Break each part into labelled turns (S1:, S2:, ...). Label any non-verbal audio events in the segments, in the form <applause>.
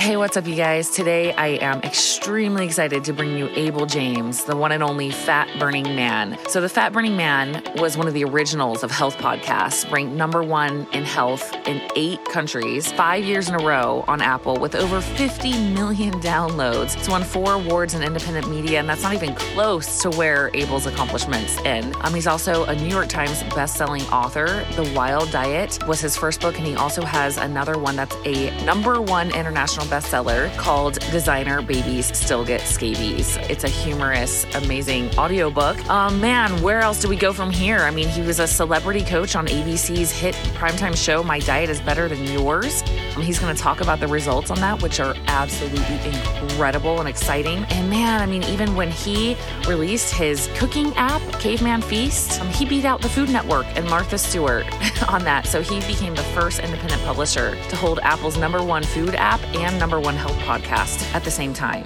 S1: Hey, what's up, you guys? Today I am extremely excited to bring you Abel James, the one and only Fat Burning Man. So, the Fat Burning Man was one of the originals of health podcasts, ranked number one in health in eight countries, five years in a row on Apple, with over 50 million <laughs> downloads. It's won four awards in independent media, and that's not even close to where Abel's accomplishments end. Um, he's also a New York Times best-selling author. The Wild Diet was his first book, and he also has another one that's a number one international bestseller called Designer Babies Still Get Scabies. It's a humorous, amazing audiobook. Um, man, where else do we go from here? I mean, he was a celebrity coach on ABC's hit primetime show, My Diet is Better Than Yours. Um, he's going to talk about the results on that, which are absolutely incredible and exciting. And man, I mean, even when he released his cooking app, Caveman Feast, um, he beat out the Food Network and Martha Stewart <laughs> on that. So he became the first independent publisher to hold Apple's number one food app and number one health podcast at the same time.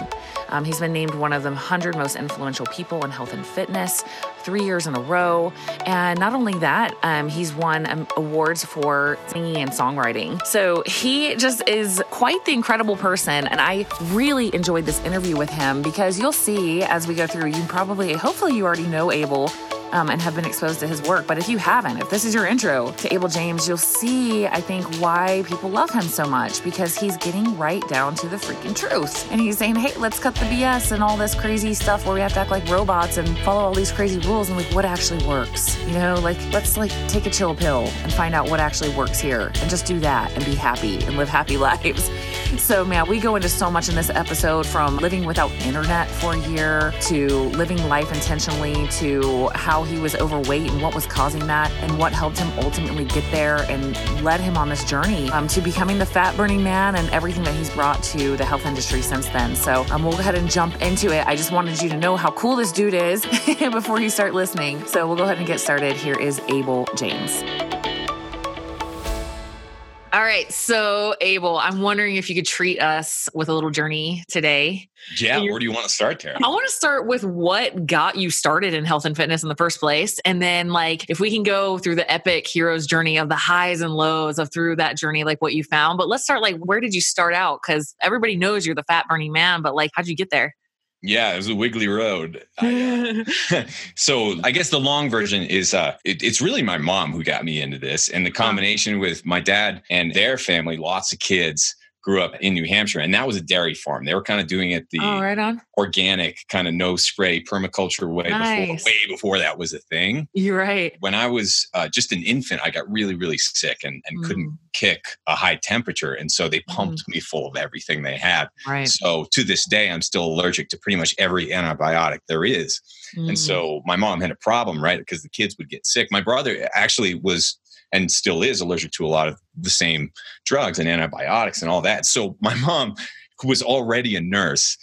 S1: Um, he's been named one of the 100 most influential people in health and fitness three years in a row. And not only that, um, he's won um, awards for singing and songwriting. So he just is quite the incredible person. And I really enjoyed this interview with him because you'll see as we go through, you probably, hopefully, you already know Abel um, and have been exposed to his work. But if you haven't, if this is your intro to Abel James, you'll see, I think, why people love him so much because he's getting right down to the freaking truth. And he's saying, hey, let's cut the BS and all this crazy stuff where we have to act like robots and follow all these crazy rules and like what actually works. You know, like let's like take a chill pill and find out what actually works here and just do that and be happy and live happy <laughs> lives. So, man, we go into so much in this episode from living without internet for a year to living life intentionally to how he was overweight and what was causing that and what helped him ultimately get there and led him on this journey um, to becoming the fat burning man and everything that he's brought to the health industry since then. So, um, we'll go ahead and jump into it. I just wanted you to know how cool this dude is <laughs> before you start listening. So, we'll go ahead and get started. Here is Abel James. All right. So, Abel, I'm wondering if you could treat us with a little journey today.
S2: Yeah. Where do you want to start, Tara?
S1: I want to start with what got you started in health and fitness in the first place. And then, like, if we can go through the epic hero's journey of the highs and lows of through that journey, like what you found. But let's start, like, where did you start out? Because everybody knows you're the fat burning man, but like, how'd you get there?
S2: Yeah, it was a wiggly road. I, <laughs> uh, <laughs> so I guess the long version is uh, it, it's really my mom who got me into this, and the combination with my dad and their family, lots of kids grew up in New Hampshire, and that was a dairy farm. They were kind of doing it the
S1: oh, right
S2: organic, kind of no spray permaculture way nice. before, way before that was a thing.
S1: You're right.
S2: When I was uh, just an infant, I got really, really sick and, and mm. couldn't kick a high temperature, and so they pumped mm. me full of everything they had.
S1: Right.
S2: So to this day, I'm still allergic to pretty much every antibiotic there is. Mm. And so my mom had a problem, right? Because the kids would get sick. My brother actually was and still is allergic to a lot of the same drugs and antibiotics and all that. So my mom, who was already a nurse,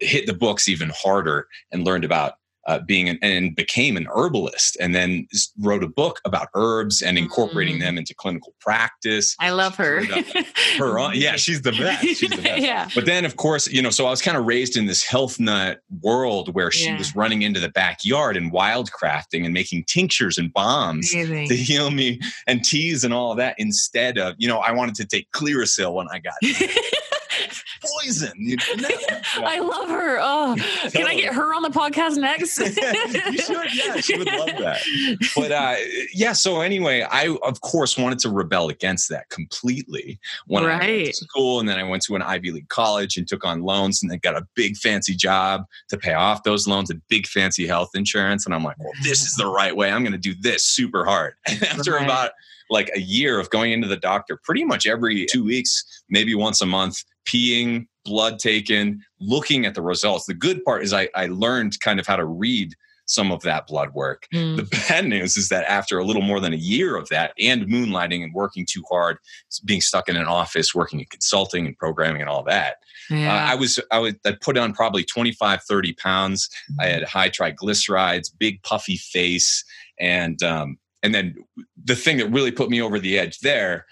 S2: hit the books even harder and learned about uh, being an, and became an herbalist and then wrote a book about herbs and incorporating mm. them into clinical practice.
S1: I love her. <laughs>
S2: her on, yeah, she's the best. She's the best.
S1: yeah.
S2: But then, of course, you know, so I was kind of raised in this health nut world where she yeah. was running into the backyard and wildcrafting and making tinctures and balms Amazing. to heal me and teas and all that instead of, you know, I wanted to take Clearasil when I got <laughs> <laughs> poison. You know? <laughs>
S1: I love her. Oh, totally. can I get her on the podcast next? <laughs>
S2: you should. Yeah, she would love that. But uh, yeah. So anyway, I of course wanted to rebel against that completely when right. I went to school, and then I went to an Ivy League college and took on loans, and then got a big fancy job to pay off those loans and big fancy health insurance. And I'm like, well, this is the right way. I'm going to do this super hard. And after right. about like a year of going into the doctor pretty much every two weeks, maybe once a month, peeing, blood taken, looking at the results. The good part is I, I learned kind of how to read some of that blood work. Mm. The <laughs> bad news is that after a little more than a year of that and moonlighting and working too hard, being stuck in an office, working in consulting and programming and all that, yeah. uh, I was, I would, I put on probably 25, 30 pounds. Mm. I had high triglycerides, big puffy face. And, um, and then the thing that really put me over the edge there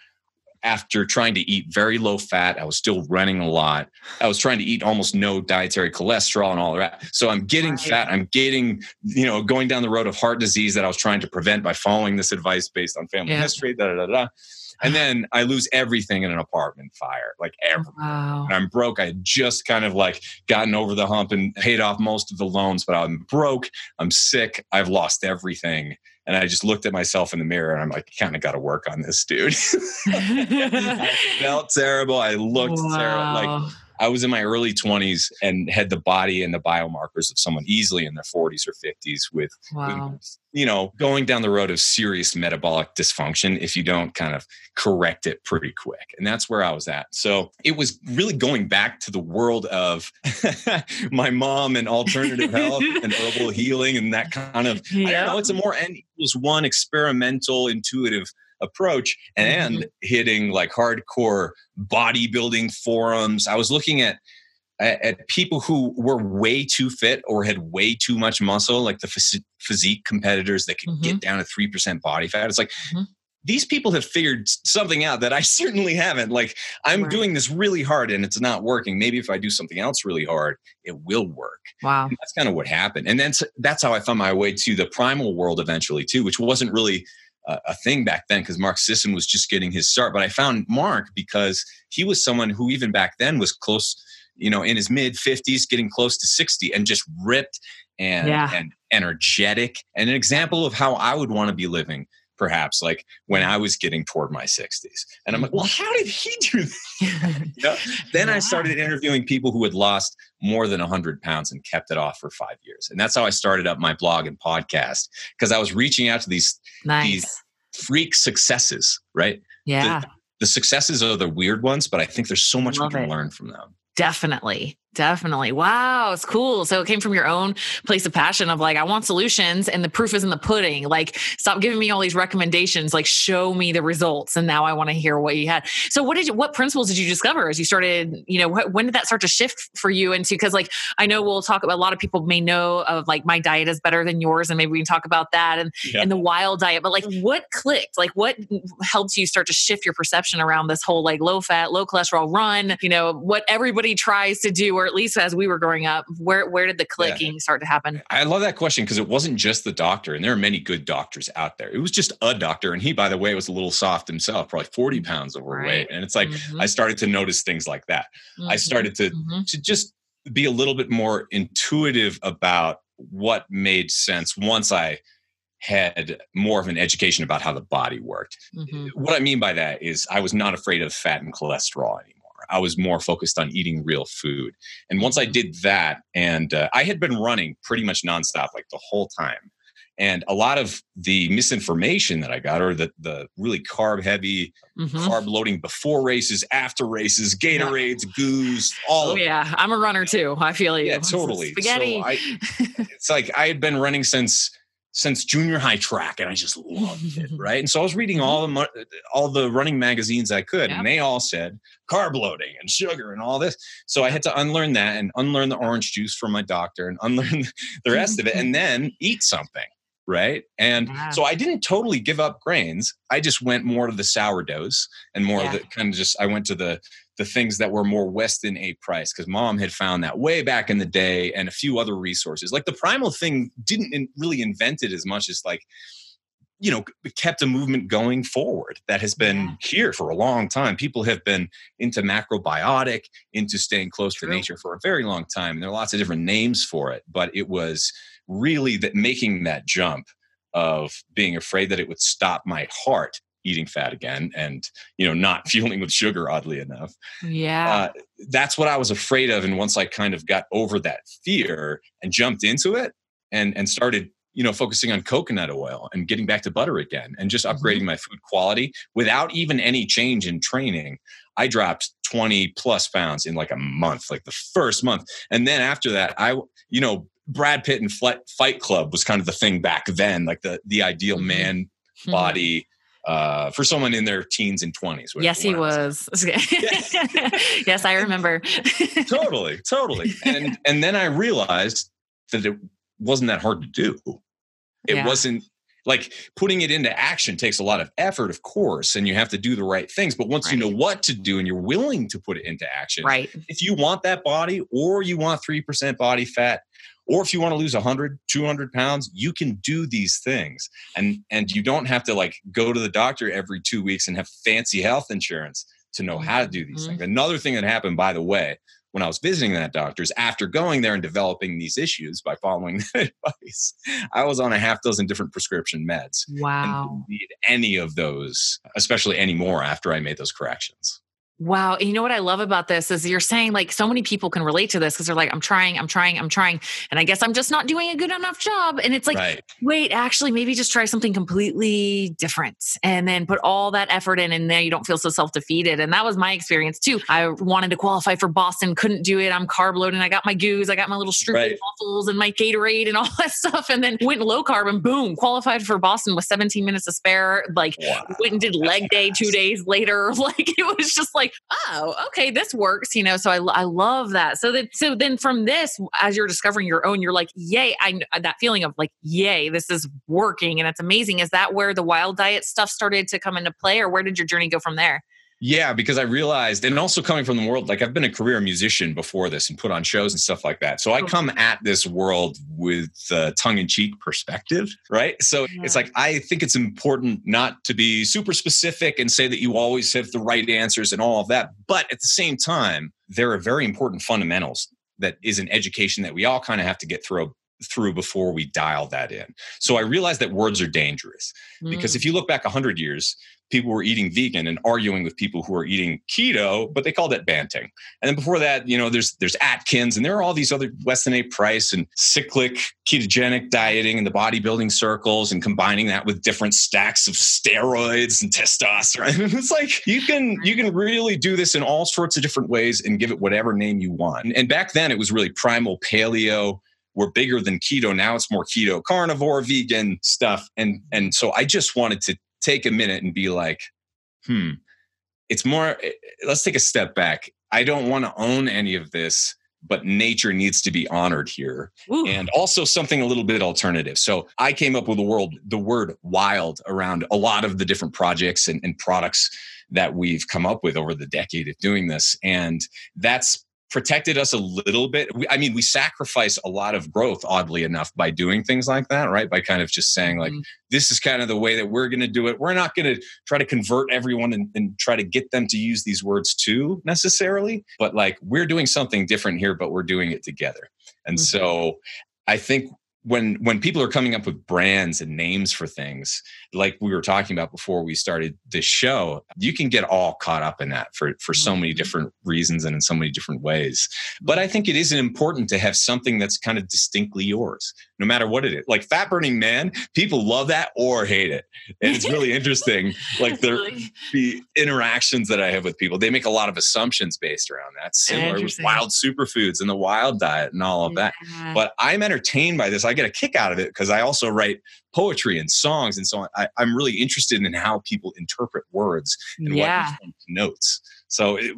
S2: after trying to eat very low fat, I was still running a lot. I was trying to eat almost no dietary cholesterol and all that. So I'm getting right. fat. I'm getting, you know, going down the road of heart disease that I was trying to prevent by following this advice based on family yeah. history. Da, da, da, da. And then I lose everything in an apartment fire, like everything. Wow. And I'm broke. I had just kind of like gotten over the hump and paid off most of the loans, but I'm broke. I'm sick. I've lost everything. And I just looked at myself in the mirror and I'm like, kind of got to work on this, dude. <laughs> I felt terrible. I looked wow. terrible. Like I was in my early 20s and had the body and the biomarkers of someone easily in their 40s or 50s with, wow. with, you know, going down the road of serious metabolic dysfunction if you don't kind of correct it pretty quick. And that's where I was at. So it was really going back to the world of <laughs> my mom and alternative health <laughs> and herbal healing and that kind of, yeah. I don't know, it's a more N equals one experimental, intuitive approach and mm-hmm. hitting like hardcore bodybuilding forums. I was looking at at people who were way too fit or had way too much muscle, like the phys- physique competitors that could mm-hmm. get down to 3% body fat. It's like, mm-hmm. these people have figured something out that I <laughs> certainly haven't. Like, I'm right. doing this really hard and it's not working. Maybe if I do something else really hard, it will work.
S1: Wow.
S2: And that's kind of what happened. And then that's how I found my way to the primal world eventually, too, which wasn't really a, thing back then because Mark Sisson was just getting his start. But I found Mark because he was someone who even back then was close, you know, in his mid 50s, getting close to 60 and just ripped and, yeah. and energetic and an example of how I would want to be living perhaps like when I was getting toward my 60s. And I'm like, well, how did he do that? <laughs> you know? Then yeah. I started interviewing people who had lost more than 100 pounds and kept it off for five years. And that's how I started up my blog and podcast because I was reaching out to these, nice. these freak successes, right?
S1: Yeah.
S2: The, the, successes are the weird ones, but I think there's so much Love we can it. learn from them.
S1: Definitely. Definitely. Wow, it's cool. So it came from your own place of passion of like, I want solutions and the proof is in the pudding. Like, stop giving me all these recommendations, like show me the results. And now I want to hear what you had. So what did you, what principles did you discover as you started, you know, when did that start to shift for you into, cause like, I know we'll talk about, a lot of people may know of like my diet is better than yours. And maybe we can talk about that and, yeah. and the wild diet, but like mm-hmm. what clicked, like what helped you start to shift your perception around this whole like low fat, low cholesterol run, you know, what everybody tries to do or at least as we were growing up, where where did the clicking yeah. start to happen?
S2: I love that question because it wasn't just the doctor, and there are many good doctors out there. It was just a doctor, and he, by the way, was a little soft himself, probably forty pounds overweight. Right. And it's like mm-hmm. I started to notice things like that. Mm-hmm. I started to mm-hmm. to just be a little bit more intuitive about what made sense once I had more of an education about how the body worked. Mm-hmm. What I mean by that is I was not afraid of fat and cholesterol anymore. I was more focused on eating real food. And once I mm-hmm. did that, and uh, I had been running pretty much nonstop, like the whole time. And a lot of the misinformation that I got, or the the really carb heavy, mm-hmm. carb loading before races, after races, Gatorades, yeah. goos, all.
S1: Oh yeah, I'm a runner too. I feel you.
S2: Yeah, totally.
S1: Spaghetti.
S2: So I, <laughs> it's like I had been running since since junior high track and I just loved it, <laughs> right? And so I was reading all the all the running magazines I could and they all said carb loading and sugar and all this. So I had to unlearn that and unlearn the orange juice from my doctor and <laughs> unlearn the rest of it and <laughs> then eat something, right? And yeah. so I didn't totally give up grains. I just went more to the sourdoughs and more yeah. of the kind of just I went to the the things that were more Weston A Price because mom had found that way back in the day and a few other resources. Like the primal thing didn't in, really invent it as much as like, you know, kept a movement going forward that has been yeah. here for a long time. People have been into macrobiotic, into staying close True. to nature for a very long time. And there are lots of different names for it, but it was really that making that jump of being afraid that it would stop my heart eating fat again and you know not <laughs> fueling with sugar oddly enough
S1: yeah uh,
S2: that's what i was afraid of and once i kind of got over that fear and jumped into it and and started you know focusing on coconut oil and getting back to butter again and just upgrading mm-hmm. my food quality without even any change in training i dropped 20 plus pounds in like a month like the first month and then after that i you know brad pitt and fight club was kind of the thing back then like the the ideal mm-hmm. man mm-hmm. body uh, for someone in their teens and 20s.
S1: Yes, he was. <laughs> <laughs> yes, I remember. <laughs>
S2: totally, totally. And and then I realized that it wasn't that hard to do. It yeah. wasn't like putting it into action takes a lot of effort, of course, and you have to do the right things. But once right. you know what to do and you're willing to put it into action,
S1: right?
S2: If you want that body, or you want three percent body fat, or if you want to lose 100 200 pounds you can do these things and and you don't have to like go to the doctor every two weeks and have fancy health insurance to know how to do these mm-hmm. things another thing that happened by the way when I was visiting that doctor's after going there and developing these issues by following <laughs> that advice, I was on a half dozen different prescription meds.
S1: Wow.
S2: need any of those, especially anymore after I made those corrections.
S1: Wow. And you know what I love about this is you're saying like so many people can relate to this because they're like, I'm trying, I'm trying, I'm trying. And I guess I'm just not doing a good enough job. And it's like, right. wait, actually, maybe just try something completely different and then put all that effort in and then you don't feel so self defeated. And that was my experience too. I wanted to qualify for Boston, couldn't do it. I'm carb loading. I got my goos, I got my little Stroop right. waffles and my Gatorade and all that stuff. And then went low carb and boom, qualified for Boston with 17 minutes to spare. Like wow. went and did leg day two days later. <laughs> Like it was just like, like, oh, okay, this works, you know. So I, I love that. So that so then from this, as you're discovering your own, you're like, yay! I that feeling of like, yay, this is working and it's amazing. Is that where the wild diet stuff started to come into play, or where did your journey go from there?
S2: Yeah, because I realized, and also coming from the world, like I've been a career musician before this and put on shows and stuff like that. So I come at this world with a tongue in cheek perspective, right? So yeah. it's like, I think it's important not to be super specific and say that you always have the right answers and all of that. But at the same time, there are very important fundamentals that is an education that we all kind of have to get through through before we dial that in. So I realized that words are dangerous because mm. if you look back 100 years, people were eating vegan and arguing with people who are eating keto, but they called it banting. And then before that, you know, there's there's Atkins and there are all these other Weston A. Price and cyclic ketogenic dieting in the bodybuilding circles and combining that with different stacks of steroids and testosterone. <laughs> it's like you can you can really do this in all sorts of different ways and give it whatever name you want. And back then it was really primal paleo we're bigger than keto now it's more keto carnivore vegan stuff and and so i just wanted to take a minute and be like, hmm, it's more, eh, let's take a step back. I don't want to own any of this, but nature needs to be honored here. Ooh. And also something a little bit alternative. So I came up with the world, the word wild around a lot of the different projects and, and products that we've come up with over the decade of doing this. And that's protected us a little bit. We, I mean, we sacrifice a lot of growth, oddly enough, by doing things like that, right? By kind of just saying, like, mm-hmm. this is kind of the way that we're going to do it. We're not going to try to convert everyone and, and, try to get them to use these words too, necessarily. But like, we're doing something different here, but we're doing it together. And mm-hmm. so I think when when people are coming up with brands and names for things like we were talking about before we started this show you can get all caught up in that for for so many mm-hmm. different reasons and in so many different ways. But i think it is important to have something that's kind of distinctly yours no matter what it is. Like fat burning man people love that or hate it. And it's really interesting <laughs> like the the interactions that i have with people. They make a lot of assumptions based around that similar with wild superfoods and the wild diet and all of that. But i'm entertained by this. I get a kick out of it because I also write poetry and songs and so on. I, am really interested in how people interpret words and yeah. what notes. So it,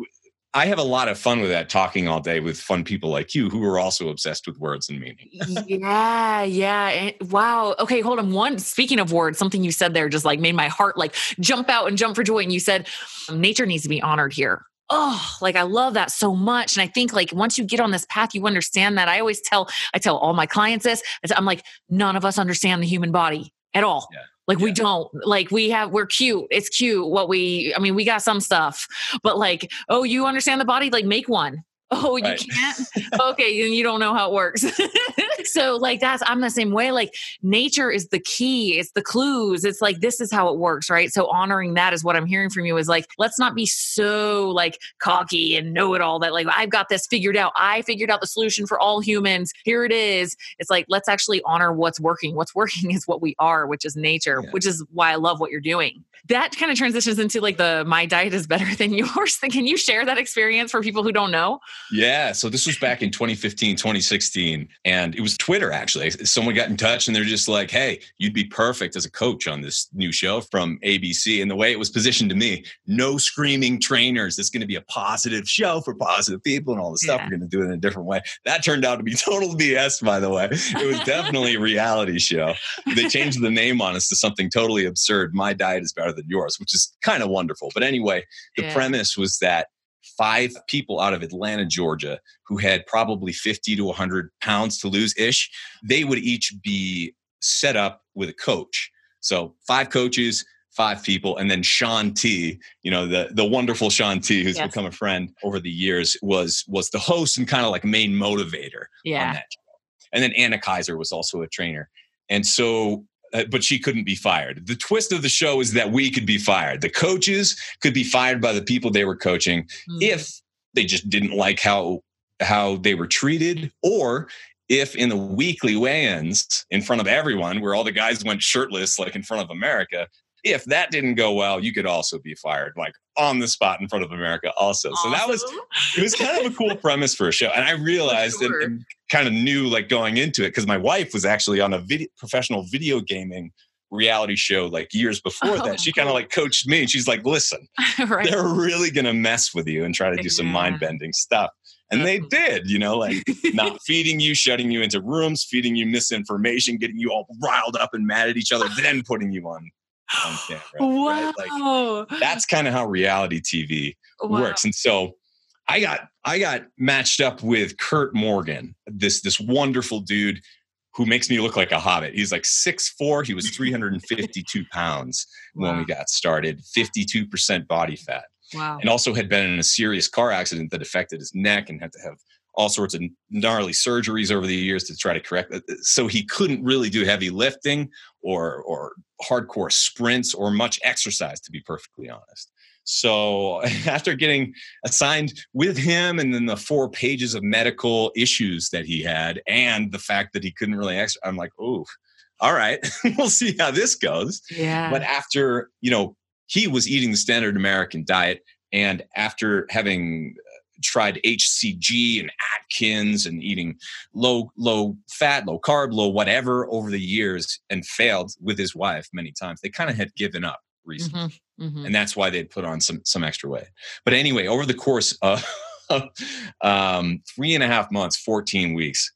S2: I have a lot of fun with that talking all day with fun people like you who are also obsessed with words and meaning.
S1: yeah, yeah. Eh, wow. Okay, hold on. One speaking of words, something you said there just like made my heart like jump out and jump for joy. And you said nature needs to be honored here oh like i love that so much and i think like once you get on this path you understand that. I always tell i tell all my clients this i'm like none of us understand the human body at all. Yeah. like yeah. we don't. Like we have we're cute. It's cute what we i mean we got some stuff but like oh you understand the body? Like make one Oh, you right. can't? <laughs> okay, then you don't know how it works. <laughs> so, like, that's, I'm the same way. Like, nature is the key, it's the clues. It's like, this is how it works, right? So, honoring that is what I'm hearing from you is like, let's not be so like cocky and know it all that, like, I've got this figured out. I figured out the solution for all humans. Here it is. It's like, let's actually honor what's working. What's <laughs> working is what we are, which is nature, yeah. which is why I love what you're doing. That kind of transitions into like the my diet is better than yours. Can you share that experience for people who don't know?
S2: Yeah. So this was back in 2015, 2016. And it was Twitter, actually. Someone got in touch and they're just like, hey, you'd be perfect as a coach on this new show from ABC. And the way it was positioned to me, no screaming trainers. It's going to be a positive show for positive people and all this yeah. stuff. We're going to do it in a different way. That turned out to be <laughs> total BS, by the way. It was definitely a reality show. They changed the name on us to something totally absurd. My diet is better than yours, which is kind of wonderful. But anyway, the yeah. premise was that five people out of Atlanta, Georgia, who had probably 50 to 100 pounds to lose ish. They would each be set up with a coach. So five coaches, five people, and then Shaun T, you know, the the wonderful Shaun T, who's yes. become a friend over the years, was was the host and kind of like main motivator yeah. on that show. And then Anna Kaiser was also a trainer. And so uh, but she couldn't be fired. The twist of the show is that we could be fired. The coaches could be fired by the people they were coaching mm-hmm. if they just didn't like how how they were treated or if in the weekly weigh-ins in front of everyone where all the guys went shirtless like in front of America if that didn't go well, you could also be fired, like on the spot in front of America, also. Awesome. So that was it was kind of a cool <laughs> premise for a show, and I realized sure. and, and, kind of knew like going into it because my wife was actually on a video, professional video gaming reality show like years before oh, that. She kind of like coached me, and she's like, "Listen, <laughs> right. they're really gonna mess with you and try to do yeah. some mind bending stuff." And they did, you know, like not <laughs> feeding you, shutting you into rooms, feeding you misinformation, getting you all riled up and mad at each other, then putting you on on camera. Wow. Right? Like that's kind of how reality TV wow. works. And so I got I got matched up with Kurt Morgan, this this wonderful dude who makes me look like a hobbit. He's like six four. He was 352 <laughs> pounds wow. when we got started, 52% body fat. Wow. And also had been in a serious car accident that affected his neck and had to have all sorts of gnarly surgeries over the years to try to correct it. So he couldn't really do heavy lifting or or hardcore sprints or much exercise, to be perfectly honest. So <laughs> after getting assigned with him and then the four pages of medical issues that he had and the fact that he couldn't really exercise, I'm like, oh, all right, <laughs> we'll see how this goes.
S1: Yeah.
S2: But after, you know, he was eating the standard American diet. And after having tried HCG and Atkins and eating low low fat, low carb, low whatever over the years and failed with his wife many times. They kind of had given up recently. Mm-hmm, mm-hmm. And that's why they'd put on some some extra weight. But anyway, over the course of <laughs> um, three and a half months, 14 weeks,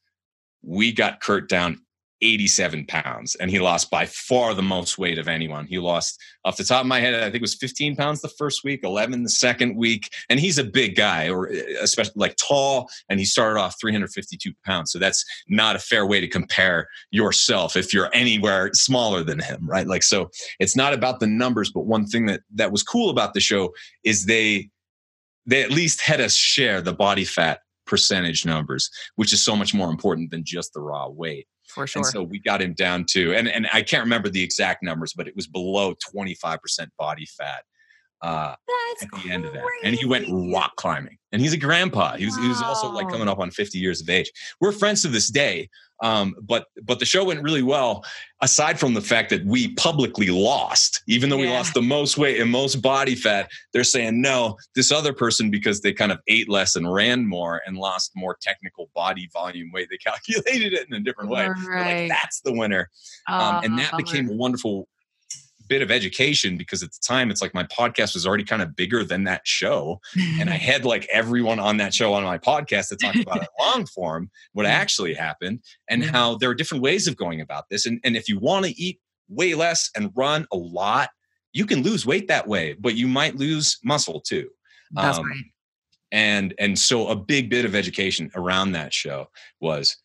S2: we got Kurt down 87 pounds and he lost by far the most weight of anyone. He lost off the top of my head, I think it was 15 pounds the first week, 11 the second week. And he's a big guy or uh, especially like tall. And he started off 352 pounds. So that's not a fair way to compare yourself if you're anywhere smaller than him, right? Like, so it's not about the numbers, but one thing that, that was cool about the show is they, they at least had us share the body fat percentage numbers, which is so much more important than just the raw weight.
S1: For sure.
S2: And so we got him down to, and, and I can't remember the exact numbers, but it was below 25% body fat uh, at the end of that. And he went rock climbing. And he's a grandpa. He was, wow. he was also like coming up on 50 years of age. We're friends to this day. Um, but but the show went really well, aside from the fact that we publicly lost, even though yeah. we lost the most weight and most body fat, they're saying no, this other person, because they kind of ate less and ran more and lost more technical body volume weight, they <laughs> calculated it in a different way. Right. Like, That's the winner. Um, and that became a wonderful bit of education because at the time it's like my podcast was already kind of bigger than that show. And i <laughs> had like everyone on that show on my podcast to talk about it <laughs> long form what actually happened and how there are different ways of going about this. And, and if you want to eat way less and run a lot you can lose weight that way but you might lose muscle too.
S1: That's um, right.
S2: and and so a big bit of education around that show was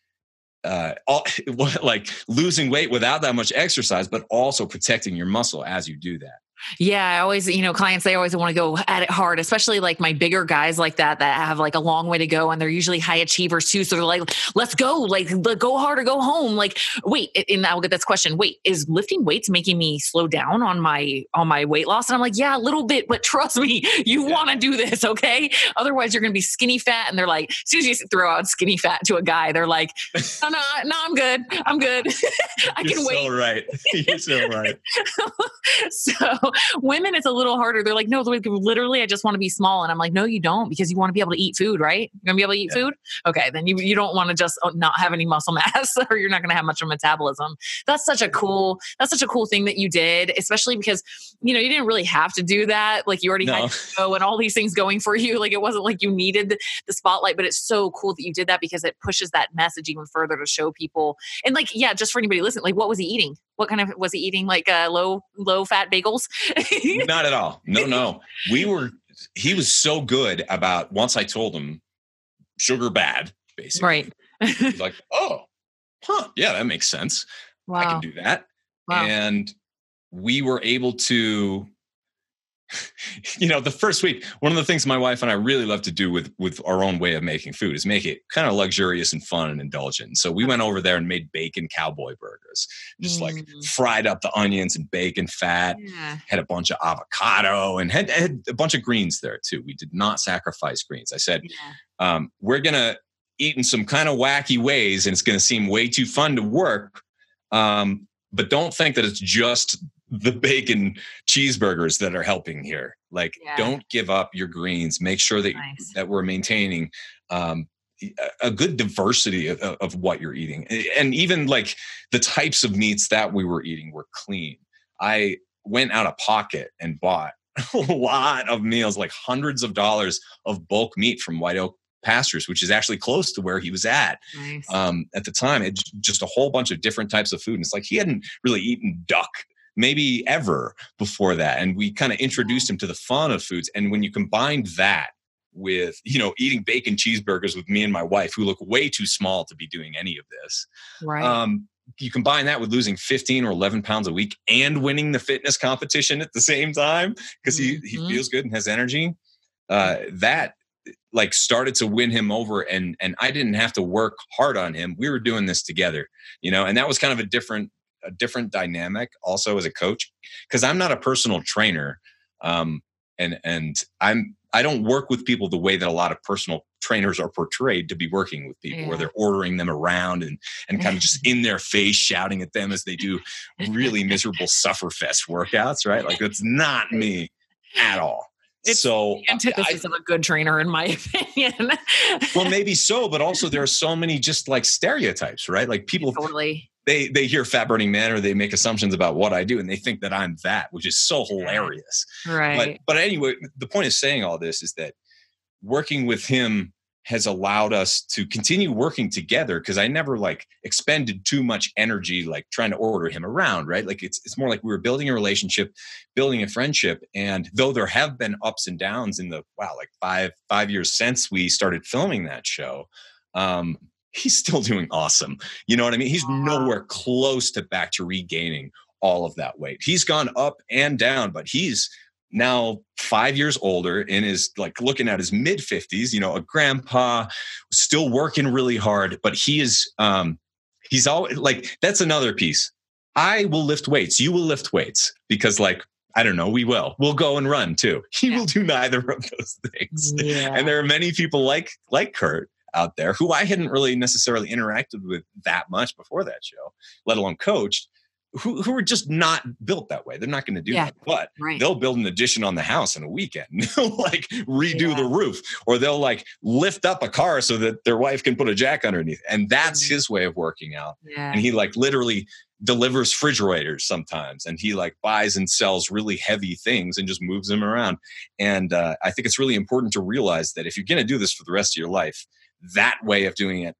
S2: uh, all, <laughs> like losing weight without that much exercise, but also protecting your muscle as you do that.
S1: Yeah, I always, you know, clients they always want to go at it hard, especially like my bigger guys like that that have like a long way to go and they're usually high achievers too. So they're like, let's go, like go hard or go home. Like, wait, and I'll get this question. Wait, is lifting weights making me slow down on my on my weight loss? And I'm like, yeah, a little bit, but trust me, you yeah. want to do this, okay? Otherwise, you're gonna be skinny fat. And they're like, as soon as you throw out skinny fat to a guy, they're like, no, no, no, I'm good, I'm good. <laughs> I
S2: you're
S1: can wait.
S2: So right, <laughs> you're so right. <laughs>
S1: so <laughs> women, it's a little harder. They're like, no, literally, I just want to be small. And I'm like, no, you don't, because you want to be able to eat food, right? You're gonna be able to eat yeah. food. Okay, then you you don't want to just uh, not have any muscle <laughs> mass, or you're not gonna have much of a metabolism. That's such a cool. That's such a cool thing that you did, especially because you know you didn't really have to do that. Like you already no. had go and all these things going for you. <laughs> Like it wasn't like you needed the spotlight, but it's so cool that you did that because it pushes that message even further to show people. And like, yeah, just for anybody listening, like, what was he eating? What kind of was he eating? Like uh, low low fat bagels? <laughs>
S2: Not at all. No, no. We were he was so good about once I told him sugar bad, basically.
S1: Right.
S2: he's <laughs> like, oh, huh, yeah, that makes sense. Wow. I can do that. Wow. And we were able to <laughs> you know the first week one of the things my wife and i really love to do with with our own way of making food is make it kind of luxurious and fun and indulgent so we went over there and made bacon cowboy burgers just mm. like fried up the onions and bacon fat yeah. had a bunch of avocado and had, had, a bunch of greens there too we did not sacrifice greens i said yeah. um, we're gonna eat in some kind of wacky ways and it's gonna seem way too fun to work um, but don't think that it's just the bacon cheeseburgers that are helping here. Like, yeah. don't give up your greens. Make sure that nice. that we're maintaining um, a good diversity of, of, what you're eating, and even like the types of meats that we were eating were clean. I went out of pocket and bought <laughs> a lot of meals, like hundreds of dollars of bulk meat from White Oak pastures, which is actually close to where he was at nice. um, at the time. It's just a whole bunch of different types of food. And it's like he hadn't really eaten duck maybe ever before that. And we kind of introduced him to the fun of foods. And when you combine that with, you know, eating bacon cheeseburgers with me and my wife, who look way too small to be doing any of this.
S1: Right. Um,
S2: you combine that with losing 15 or 11 pounds a week and winning the fitness competition at the same time because mm-hmm. he, he feels good and has energy. Uh, that like started to win him over and and I didn't have to work hard on him. We were doing this together, you know, and that was kind of a different a different dynamic also as a coach because I'm not a personal trainer, um, and and I'm I don't work with people the way that a lot of personal trainers are portrayed to be working with people, yeah. where they're ordering them around and and kind of just <laughs> in their face shouting at them as they do really miserable <laughs> sufferfest workouts, right? Like that's not me at all.
S1: It's so antithesis I, of a good trainer, in my <laughs> opinion.
S2: well, maybe so, but also there are so many just like stereotypes, right? Like people
S1: totally
S2: they they hear fat burning man or they make assumptions about what I do and they think that I'm that, which is so hilarious.
S1: Right.
S2: But but anyway, the point of saying all this is that working with him has allowed us to continue working together because I never like expended too much energy like trying to order him around, right? Like it's it's more like we were building a relationship, building a friendship. And though there have been ups and downs in the wow, like five, five years since we started filming that show, um, he's still doing awesome. You know what I mean? He's nowhere close to back to regaining all of that weight. He's gone up and down, but he's now five years older and is like looking at his mid 50s, you know, a grandpa, still working really hard, but he is, um, he's always like, that's another piece. I will lift weights. You will lift weights because, like, I don't know, we will. We'll go and run too. He yeah. will do neither of those things. Yeah. And there are many people like like Kurt out there who I hadn't really necessarily interacted with that much before that show, let alone coached, who, who are just not built that way. They're not going to do yeah, that. But right. they'll build an addition on the house in a weekend. <laughs> they'll like redo yeah. the roof or they'll like lift up a car so that their wife can put a jack underneath. And that's mm-hmm. his way of working out. Yeah. And he like literally delivers refrigerators sometimes and he like buys and sells really heavy things and just moves them around and uh, i think it's really important to realize that if you're going to do this for the rest of your life that way of doing it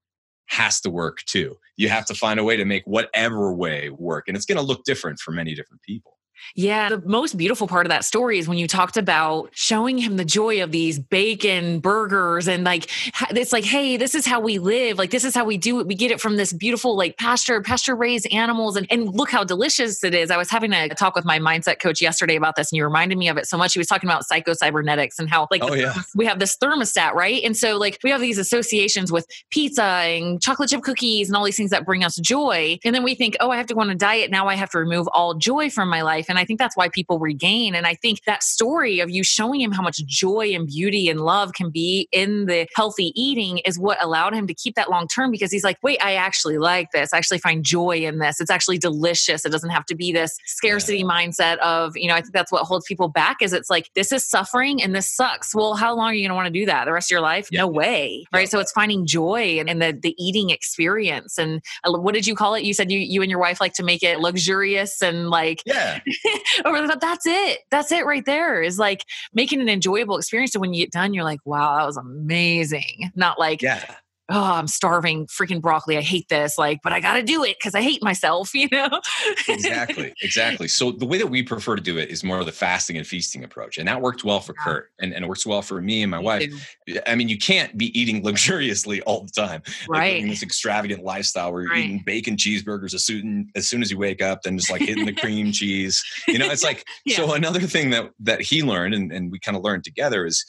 S2: has to work too. You have to find a way to make whatever way work. And it's going to look different for many different people.
S1: Yeah. The most beautiful part of that story is when you talked about showing him the joy of these bacon burgers and like, it's like, hey, this is how we live. Like, this is how we do it. We get it from this beautiful, like, pasture, pasture raised animals. And, and look how delicious it is. I was having a talk with my mindset coach yesterday about this, and you reminded me of it so much. He was talking about psycho-cybernetics and how, like, oh, yeah. <laughs> we have this thermostat, right? And so, like, we have these associations with pizza and chocolate chip cookies and all these things that bring us joy. And then we think, oh, I have to go on a diet. Now I have to remove all joy from my life. And I think that's why people regain. And I think that story of you showing him how much joy and beauty and love can be in the healthy eating is what allowed him to keep that long term because he's like, wait, I actually like this. I actually find joy in this. It's actually delicious. It doesn't have to be this scarcity yeah. mindset of, you know, I think that's what holds people back is it's like, this is suffering and this sucks. Well, how long are you going to want to do that? The rest of your life? Yeah. No way. Right. So it's finding joy in, in the, the eating experience. And uh, what did you call it? You said you, you and your wife like to make it luxurious and like,
S2: yeah. <laughs>
S1: or that's it. That's it right there is like making an enjoyable experience. So when you get done, you're like, wow, that was amazing. Not like,
S2: yeah.
S1: Oh, I'm starving, freaking broccoli. I hate this. Like, but I got to do it because I hate myself, <laughs> you know?
S2: exactly. Exactly. So the way that we prefer to do it is more of the fasting and feasting approach. And that worked well for yeah. Kurt and, and it works well for me and my me wife. Too. I mean, you can't be eating <laughs> luxuriously all the time.
S1: Right.
S2: Like this extravagant lifestyle where you're right. eating bacon cheeseburgers as soon, as soon as you wake up, then just like hitting the cream <laughs> cheese. You know, it's like, yeah. so another thing that, that he learned and, and we kind of learned together is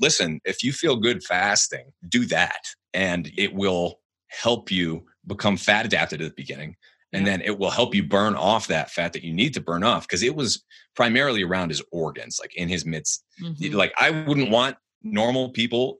S2: listen, if you feel good fasting, do that and it will help you become fat adapted at the beginning and then it will help you burn off that fat that you need to burn off because it was primarily around his organs like in his midst. Mm-hmm. like i wouldn't want normal people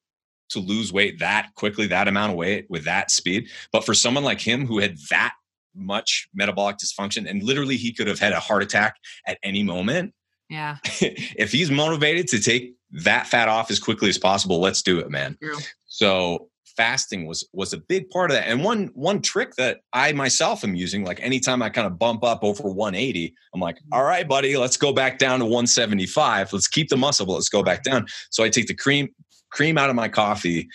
S2: to lose weight that quickly that amount of weight with that speed but for someone like him who had that much metabolic dysfunction and literally he could have had a heart attack at any moment
S1: yeah. <laughs>
S2: if he's motivated to take that fat off as quickly as possible let's do it man True. so fasting was was a big part of that. And one one trick that I myself am using, like anytime I kind of bump up over 180, I'm like, mm-hmm. all right, buddy, let's go back down to 175. Let's keep the muscle, but let's go back down. So I take the cream cream out of my coffee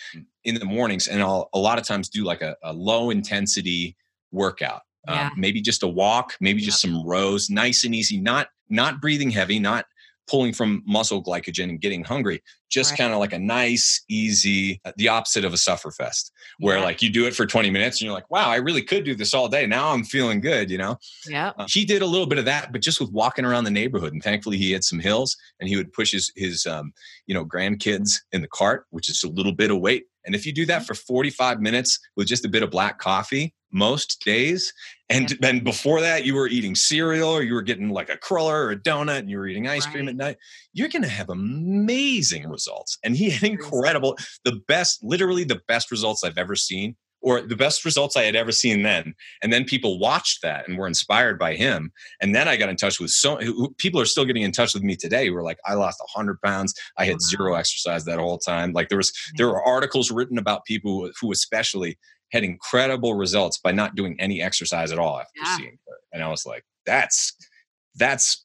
S2: in the mornings, and I'll a lot of times do like a, a low intensity workout. Um, yeah. Um, maybe just a walk, maybe just some rows, nice and easy, not not breathing heavy, not pulling from muscle glycogen and getting hungry. Just right. kind of like a nice, easy, uh, the opposite of a sufferfest, where yeah. like you do it for 20 minutes and you're like, wow, I really could do this all day. Now I'm feeling good, you know?
S1: Yeah.
S2: Uh, he did a little bit of that, but just with walking around the neighborhood. And thankfully he had some hills and he would push his, his, um, you know, grandkids in the cart, which is a little bit of weight. And if you do that mm-hmm. for 45 minutes with just a bit of black coffee, most days. And then before that, you were eating cereal or you were getting like a cruller or a donut and you were eating ice right. cream at night. You're going to have amazing results. And he had incredible, the best, literally the best results I've ever seen or the best results I had ever seen then. And then people watched that and were inspired by him. And then I got in touch with so people are still getting in touch with me today who were like, I lost hundred pounds. I had zero exercise that whole time. Like there was, there were articles written about people who especially had incredible results by not doing any exercise at all after yeah. seeing her. And I was like, that's that's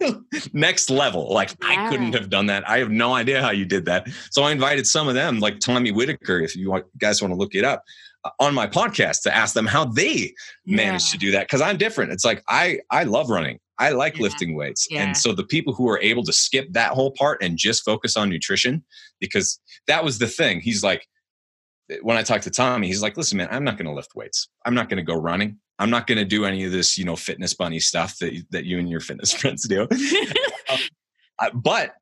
S2: <laughs> next level. Like yeah. I couldn't have done that. I have no idea how you did that. So I invited some of them, like Tommy Whitaker, if you want, guys want to look it up, uh, on my podcast to ask them how they yeah. managed to do that. Because I'm different. It's like I I love running. I like yeah. lifting weights. And so the people who are able to skip that whole part and just focus on nutrition, because that was the thing. He's like, when I talked to Tommy, he's like, listen, man, I'm not going to lift weights. I'm not going to go running. I'm not going to do any of this, you know, fitness bunny stuff that, that you and your fitness <laughs> friends do. <laughs> um, I, but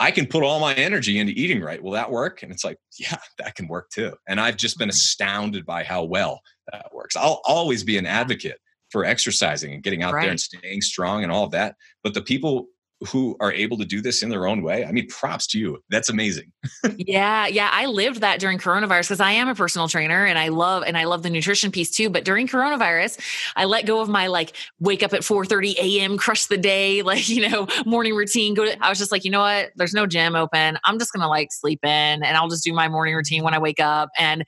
S2: I can put all my energy into eating right. Will that work? And it's like, yeah, that can work too. And I've just been mm-hmm. astounded by how well that works. I'll always be an advocate for exercising and getting out right. there and staying strong and all of that. But the people who are able to do this in their own way. I mean, props to you. That's amazing. <laughs>
S1: yeah, yeah. I lived that during coronavirus because I am a personal trainer and I love and I love the nutrition piece too. But during coronavirus, I let go of my like wake up at 4 30 a.m., crush the day, <laughs> like, you know, morning routine. Go to I was just like, you know what? There's no gym open. I'm just gonna like sleep in and I'll just do my morning routine when I wake up. And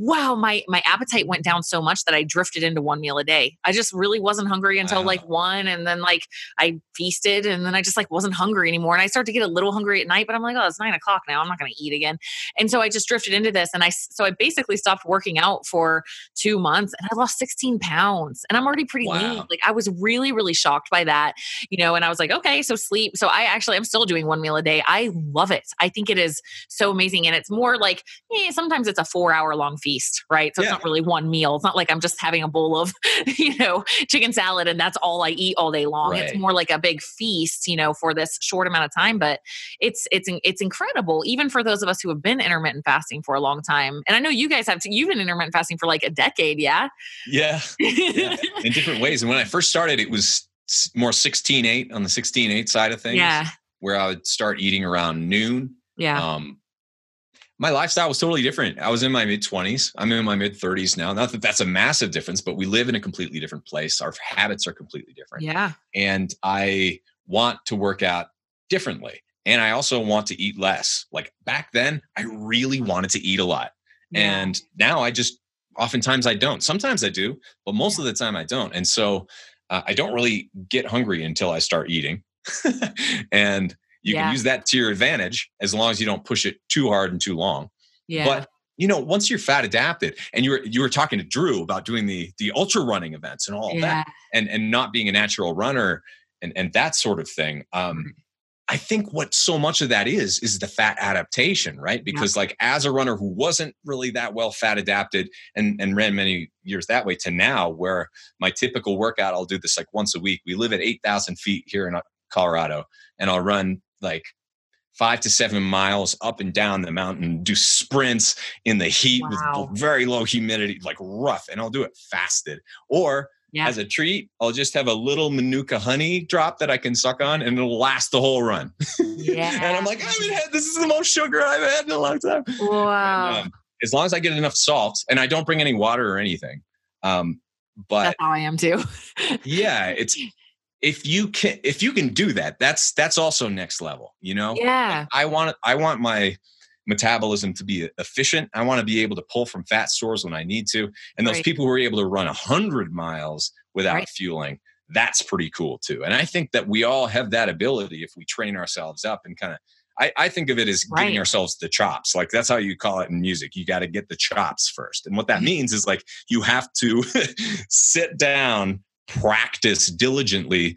S1: wow, my my appetite went down so much that I drifted into one meal a day. I just really wasn't hungry until wow. like one, and then like I feasted, and then I just like wasn't hungry anymore. And I started to get a little hungry at night, but I'm like, oh, it's nine o'clock now. I'm not going to eat again. And so I just drifted into this, and I so I basically stopped working out for two months, and I lost 16 pounds, and I'm already pretty wow. lean. Like I was really really shocked by that, you know. And I was like, okay, so sleep. So I actually I'm still doing one meal a day. I love it. I think it is so amazing, and it's more like eh, sometimes it's a four hour long feast feast, right? So yeah. it's not really one meal. It's not like I'm just having a bowl of, <laughs> you know, chicken salad and that's all I eat all day long. Right. It's more like a big feast, you know, for this short amount of time. But it's it's it's incredible, even for those of us who have been intermittent fasting for a long time. And I know you guys have. To, you've been intermittent fasting for like a decade, yeah.
S2: Yeah, yeah. <laughs> in different ways. And when I first started, it was more 16-8 on the 16-8 side of things.
S1: Yeah.
S2: Where I would start eating around noon.
S1: Yeah.
S2: Um, my lifestyle was totally different. I was in my mid 20s. I'm in my mid 30s now. Not that that's a massive difference, but we live in a completely different place. Our habits are completely different.
S1: Yeah.
S2: And I want to work out differently. And I also want to eat less. Like back then, I really wanted to eat a lot. Yeah. And now I just oftentimes I don't. Sometimes I do, but most of the time I don't. And so uh, I don't really get hungry until I start eating. <laughs> and you yeah. can use that to your advantage as long as you don't push it too hard and too long.
S1: Yeah.
S2: But you know, once you're fat adapted and you were you were talking to Drew about doing the the ultra running events and all yeah. that and and not being a natural runner and and that sort of thing. Um mm-hmm. I think what so much of that is is the fat adaptation, right? Because yeah. like as a runner who wasn't really that well fat adapted and and ran many years that way to now where my typical workout I'll do this like once a week. We live at 8,000 feet here in uh, Colorado and I'll run like five to seven miles up and down the mountain, do sprints in the heat wow. with very low humidity, like rough, and I'll do it fasted. Or yeah. as a treat, I'll just have a little Manuka honey drop that I can suck on and it'll last the whole run. Yeah. <laughs> and I'm like, I haven't had this is the most sugar I've had in a long time.
S1: Wow. And, um,
S2: as long as I get enough salt and I don't bring any water or anything. Um, but
S1: that's how I am too.
S2: yeah, it's <laughs> if you can if you can do that that's that's also next level you know
S1: yeah
S2: i want i want my metabolism to be efficient i want to be able to pull from fat stores when i need to and those right. people who are able to run 100 miles without right. fueling that's pretty cool too and i think that we all have that ability if we train ourselves up and kind of I, I, think of it as right. getting ourselves the chops. Like that's how you call it in music. You got to get the chops first. And what that mm-hmm. means is like you have to <laughs> sit down practice diligently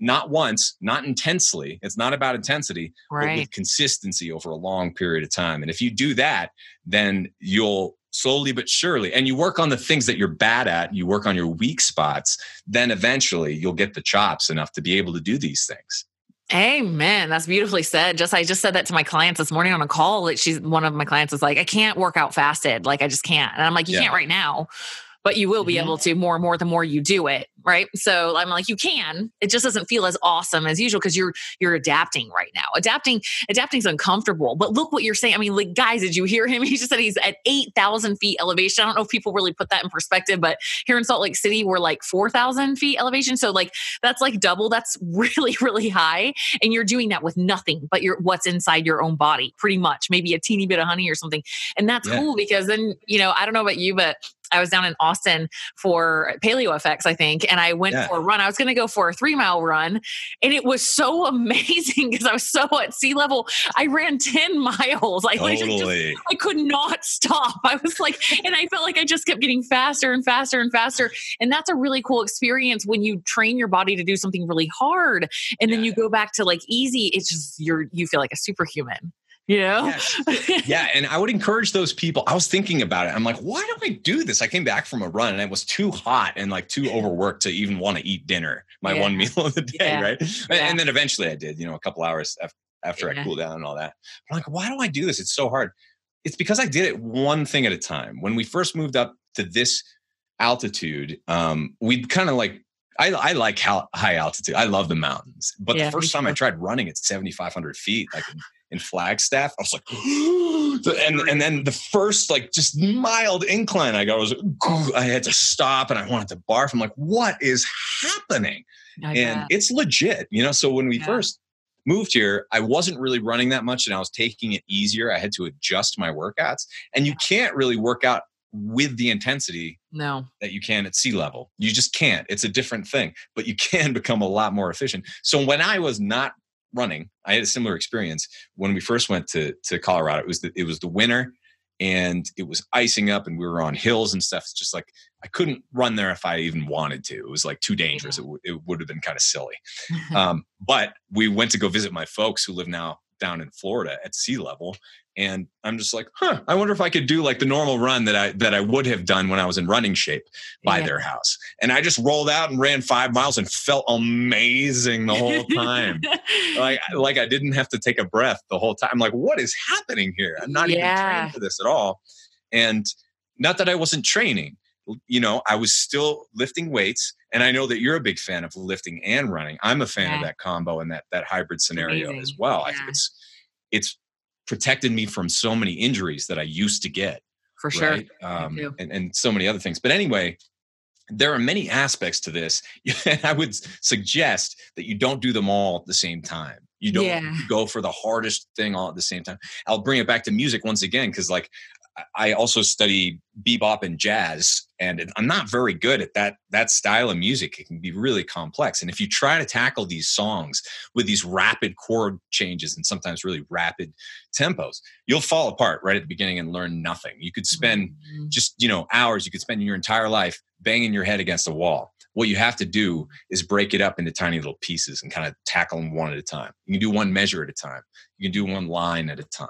S2: not once, not intensely. It's not about intensity, right. but with consistency over a long period of time. And if you do that, then you'll slowly but surely, and you work on the things that you're bad at, you work on your weak spots, then eventually you'll get the chops enough to be able to do these things.
S1: Amen. That's beautifully said. Just I just said that to my clients this morning on a call. That she's one of my clients is like, I can't work out fasted. Like I just can't. And I'm like, you yeah. can't right now but you will be mm-hmm. able to more and more the more you do it right? So i'm like you can. It just doesn't feel as awesome as usual because you're you're adapting right now. Adapting adapting's uncomfortable but look what you're saying. I mean like guys did you hear him? <laughs> He just said he's at 8000 feet elevation. I don't know if people really put that in perspective but here in salt lake city we're like 4000 feet elevation. So like that's like double. That's <laughs> really really high. And you're doing that with nothing but your what's inside your own body pretty much. Maybe a teeny bit of honey or something. And that's yeah. cool because then you know i don't know about you but I was down in Austin for Paleo FX, I think, and I went yeah. for a run. I was going to go for a three mile run, and it was so <laughs> amazing because I was so at sea level. I ran 10 <laughs> miles. I, totally. just, I could not stop. I was like, and I felt like I just kept getting faster and faster and faster. And that's a really cool experience when you train your body to do something really hard and yeah. then you go back to like easy. It's just you're, you feel like a superhuman you know?
S2: Yes. <laughs> yeah. And I would encourage those people. I was thinking about it. I'm like, why do I do this? I came back from a run and it was too hot and like too overworked to even want to eat dinner, my yeah. one meal of the day. Yeah. Right. Yeah. And then eventually I did, you know, a couple hours after I cooled down and all that. I'm like, why do I do this? It's so hard. It's because I did it one thing at a time. When we first moved up to this altitude, um, we kind of like I, I, like high altitude. I love the mountains. But yeah, the first time I tried running at 7,500 feet, like in Flagstaff. I was like, <gasps> and and then the first like just mild incline I got was I had to stop and I wanted to barf. I'm like, what is happening? and it's legit, you know. So when we yeah. first moved here, I wasn't really running that much and I was taking it easier. I had to adjust my workouts, and you can't really work out with the intensity
S1: no
S2: that you can at sea level you just can't it's a different thing but you <laughs> can become a lot more efficient so when i was not running. I had a similar experience when we first went to to Colorado. It was the, it was the winter and it was icing up and we were on hills and stuff. It's just like I couldn't run there if I even wanted to. It was like too dangerous. Yeah. It, w- it would have been kind of silly. <laughs> um, but we went to go visit my folks who live now down in Florida at sea level, and i'm just like huh i wonder if i could do like the normal run that i that i would have done when i was in running shape by yeah. their house. And i just rolled out and ran five miles and felt amazing the whole time. <laughs> Like like i didn't have to take a breath the whole time. I'm like what is happening here? I'm not yeah. even trained for this at all. And not that i wasn't training you know i was still lifting weights. And i know that you're a big fan of lifting and running. I'm a fan yeah. of that combo and that that hybrid scenario Amazing. as well. I think it's it's protected me from so many injuries that I used to get.
S1: For sure. Right?
S2: Um, and, and so many other things. But anyway, there are many aspects to this. <laughs> And I would suggest that you don't do them all at the same time. You don't yeah. go for the hardest thing all at the same time. I'll bring it back to music once again, because like I also study bebop and jazz and i'm not very good at that that style of music. It can be really complex and if you try to tackle these songs with these rapid chord changes and sometimes really rapid tempos you'll fall apart right at the beginning and learn nothing. You could spend mm-hmm. just you know hours you could spend your entire life banging your head against a wall. What you have to do is break it up into tiny little pieces and kind of tackle them one at a time. You can do one measure at a time. You can do one line at a time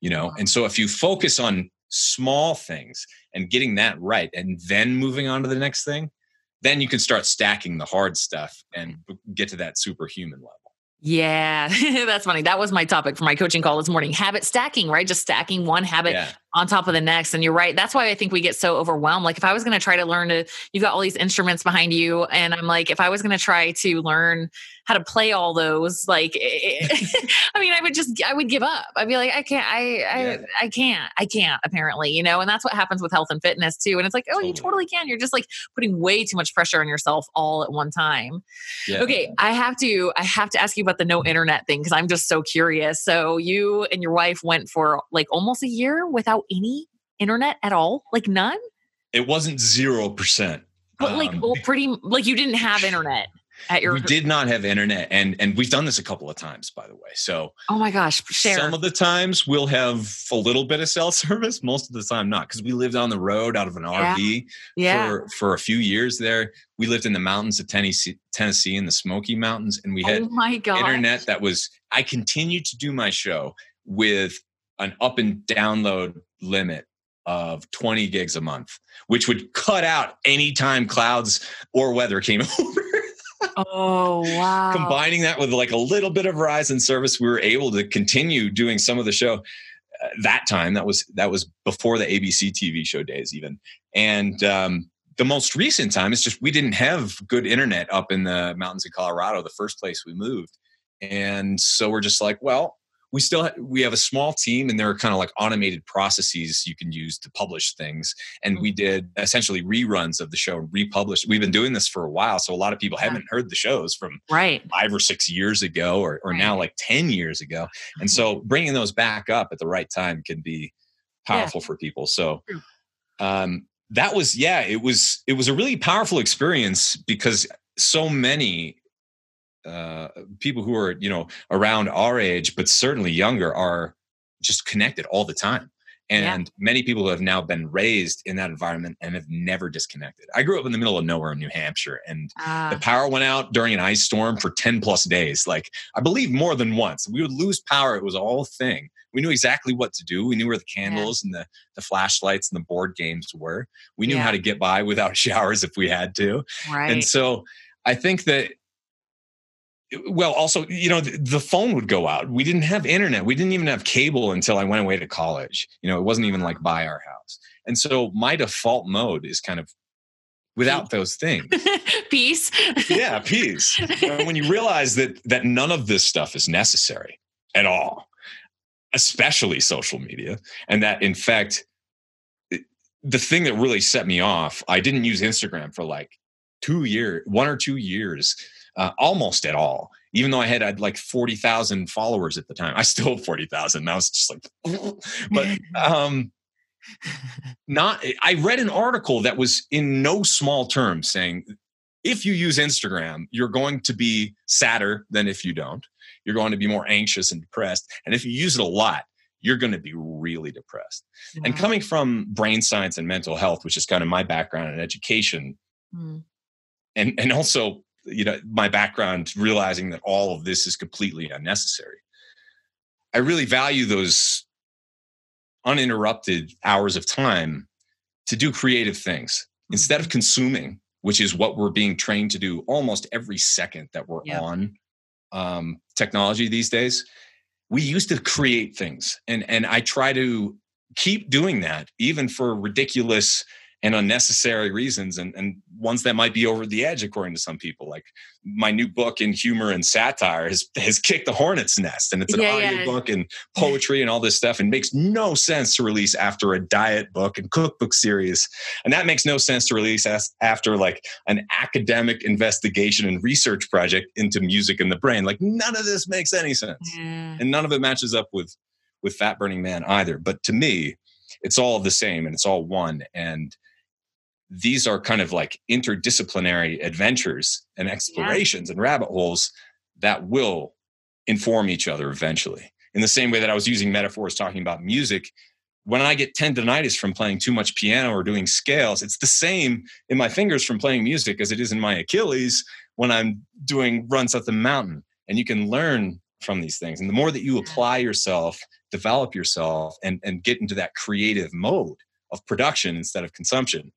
S2: you know? And so if you focus on small things and getting that right and then moving on to the next thing, then you can start stacking the hard stuff and mm. get to that superhuman level.
S1: Yeah, <laughs> that's funny. That was my topic for my coaching call this morning. Habit stacking, right? Just stacking one habit yeah. On top of the next. And you're right. That's why I think we get so overwhelmed. Like if I was going to try to learn to, you've got all these instruments behind you. And I'm like, if I was going to try to learn how to play all those like eh, eh, <laughs> i mean i would just i would give up i'd be like i can't i i, yeah. I can't i can't apparently you know and that's what happens with health and fitness too and it's like oh totally. you totally can you're just like putting way too much pressure on yourself all at one time yeah. okay i have to i have to ask you about the no internet thing because i'm just so curious so you and your wife went for like almost a year without any internet at all like none
S2: it wasn't zero percent
S1: but like um, well pretty like you didn't have internet
S2: at your we did not have internet and and we've done this a couple of times by the way so
S1: oh my gosh share.
S2: some of the times we'll have a little bit of cell <laughs> service most of the time not because we lived on the road out of an yeah. rv yeah. for for a few years there we lived in the mountains of tennessee tennessee in the smoky mountains and we had oh my internet that was i continued to do my show with an up and download limit of 20 gigs a month, which would cut out anytime clouds or weather came <laughs> over.
S1: Oh, wow.
S2: Combining that with like a little bit of Verizon service, we were able to continue doing some of the show uh, that time. That was that was before the ABC TV show days even. And um, the most recent time is just we didn't have good internet up in the mountains of Colorado the first place we moved. And so we're just like, well, we still ha- we have a small team and there are kind of like automated processes you can use to publish things and we mm-hmm. did essentially reruns of the show and republished we've been doing this for a while so a lot of people yeah. haven't heard the shows from
S1: right
S2: five or six years ago or, or right. now like 10 years ago and mm-hmm. so bringing those back up at the right time can be powerful yeah. for people so um, that was yeah it was it was a really powerful experience because so many uh, people who are you know around our age but certainly younger are just connected all the time and yeah. many people have now been raised in that environment and have never disconnected i grew up in the middle of nowhere in new hampshire and uh, the ah. power went out during an ice storm for 10 plus days like i believe more than once we would lose power it was all a whole thing we knew exactly what to do we knew where the candles yeah. and the, the flashlights and the board games were we knew yeah. how to get by without <laughs> showers if we had to right. and so i think that well also you know the, phone would go out. We didn't have internet. We didn't even have cable until i went away to college. You know it wasn't even like by our house. And so my default mode is kind of without those things. <laughs>
S1: Peace?
S2: Yeah peace. When you realize that that none of this stuff is necessary at all especially social media and that in fact the thing that really set me off i didn't use instagram for like two years one or two years uh, almost at all. Even though I had, had like 40,000 followers at the time, I still have 40,000. I was just like, <laughs> but um, not, I read an article that was in no small terms saying if you use Instagram, you're going to be sadder than if you don't. You're going to be more anxious and depressed. And if you use it a lot, you're going to be really depressed. And coming from brain science and mental health, which is kind of my background in education, mm. and and also you know my background realizing that all of this is completely unnecessary. I really value those uninterrupted hours of time to do creative things instead of mm-hmm. consuming which is what we're being trained to do almost every second that we're on um, technology these days. We used to create things and and i try to keep doing that even for ridiculous and unnecessary reasons and, and ones that might be over the edge according to some people. Like my new book in humor and satire has, has kicked the hornet's nest and it's an yeah, audiobook yeah. and poetry and all this stuff and makes no sense to release after a diet book and cookbook series. And that makes no sense to release as, after like an academic investigation and research project into music and the brain. Like none of this makes any sense. And none of it matches up with with fat burning man either. But to me it's all the same and it's all one. And these are kind of like interdisciplinary adventures and explorations yeah. and rabbit holes that will inform each other eventually. In the same way that I was using metaphors talking about music, when I get tendonitis from playing too much piano or doing scales, it's the same in my fingers from playing music as it is in my Achilles when I'm doing runs up the mountain. And you can learn from these things. And the more that you apply yourself, develop yourself, and, and get into that creative mode of production instead of consumption,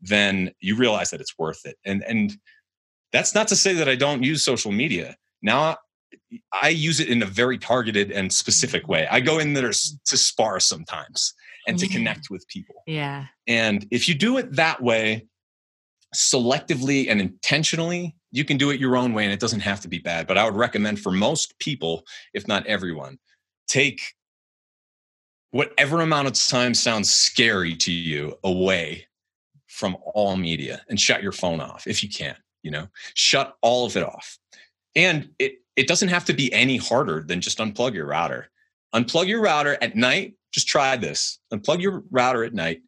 S2: then you realize that it's worth it. And and that's not to say that I don't use social media. Now I use it in a very targeted and specific way. I go in there to spar sometimes and to mm-hmm. connect with people.
S1: Yeah.
S2: And if you do it that way, selectively and intentionally, you can do it your own way and it doesn't have to be bad. But I would recommend for most people, if not everyone, take whatever amount of time sounds scary to you away from all media and shut your phone off if you can, you know, shut all of it off. And it, it doesn't have to be any harder than just unplug your router. Unplug your router at night. Just try this. Unplug your router at night.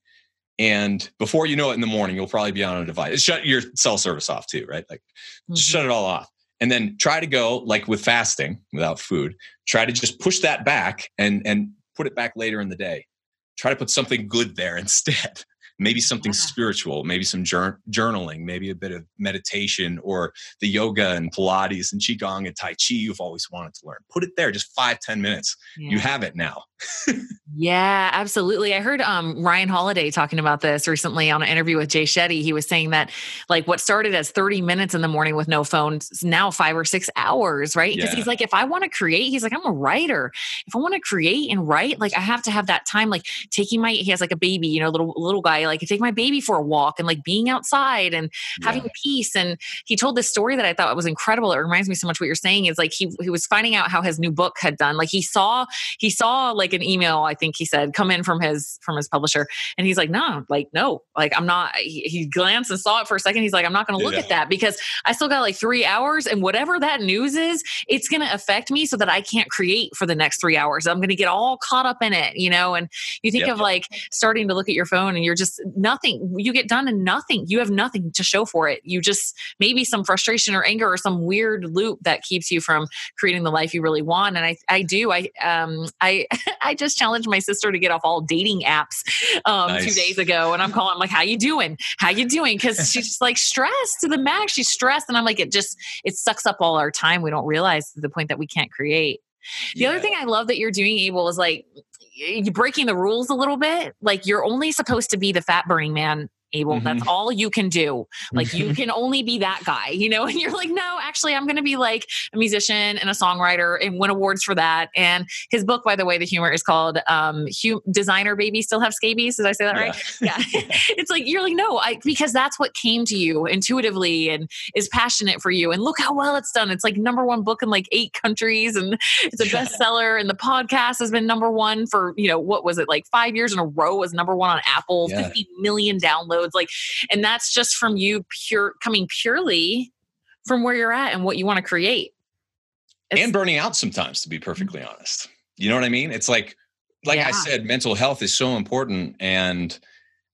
S2: And before you know it in the morning, you'll probably be on a device. Shut your cell service off too, right? Like mm-hmm. shut it all off. And then try to go like with fasting without food, try to just push that back and and put it back later in the day. Try to put something good there <laughs> instead maybe something yeah. spiritual, maybe some jur- journaling, maybe a bit of meditation or the yoga and Pilates and Qigong and Tai Chi you've always wanted to learn. Put it there, just five ten minutes. Yeah. You have it now. <laughs>
S1: yeah, absolutely. I heard um, Ryan Holiday talking about this recently on an interview with Jay Shetty. He was saying that like what started as 30 minutes in the morning with no phone is now five or six hours, right? Because yeah. he's like, if I want to create, he's like, I'm a writer. If I want to create and write, like I have to have that time, like taking my, he has like a baby, you know, little little guy, like take my baby for a walk and like being outside and yeah. having peace. And he told this story that I thought was incredible. It reminds me so much what you're saying is like he he was finding out how his new book had done. Like he saw he saw like an email, I think he said, come in from his from his publisher. And he's like, no, like, no, like I'm not he, he glanced and saw it for a second. He's like, I'm not gonna look yeah. at that because I still got like three hours and whatever that news is, it's gonna affect me so that I can't create for the next three hours. I'm gonna get all caught up in it, you know. And you think yep. of like starting to look at your phone and you're just nothing. You get done and nothing. You have nothing to show for it. You just maybe some frustration or anger or some weird loop that keeps you from creating the life you really want. And I, I do. I, um, I, <laughs> I just challenged my sister to get off all dating apps um, nice. two days ago, and I'm calling. I'm like, "How you doing? How you doing?" Because <laughs> she's just like stressed to the max. She's stressed, and I'm like, it just it sucks up all our time. We don't realize to the point that we can't create. The yeah. other thing I love that you're doing, Abel, is like you're breaking the rules a little bit. Like you're only supposed to be the fat burning man Abel. Mm-hmm. That's all you can do. Like you can only be that guy, you know? <laughs> And you're like, no, actually, I'm going to be like a musician and a songwriter and win awards for that. And his book, by the way, the humor is called um, hum- Designer Baby Still Have Scabies. Did I say that yeah. right? <laughs> Yeah. <laughs> it's like, you're like, no, I, because that's what came to you intuitively and is passionate for you. And look how well it's done. It's like number one book in like eight countries and it's a bestseller. And the podcast has been number one for, you know, what was it like five years in a row was number one on Apple, yeah. 50 million downloads episodes like and that's just from you pure coming purely from where you're at and what you want to create.
S2: It's, and burning out sometimes to be perfectly honest. You know what i mean? It's like like yeah. i said mental health is so important and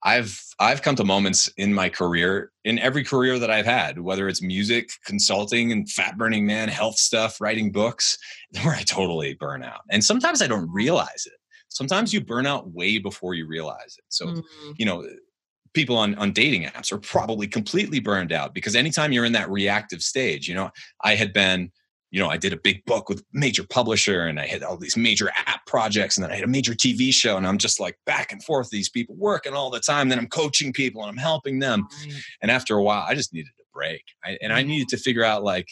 S2: i've i've come to moments in my career in every career that i've had whether it's music consulting and fat burning man health stuff writing books <laughs> where i totally burn out. And sometimes i don't realize it. Sometimes you burn out way before you realize it. So mm-hmm. you know people on, on dating apps are probably completely burned out because anytime you're in that reactive stage, you know, I had been, you know, I did a big book with major publisher and I had all these major app projects and then I had a major TV show and I'm just like back and forth these people working all the time. Then I'm coaching people and I'm helping them. And after a while, I just needed a break. I, and I mm-hmm. needed to figure out like,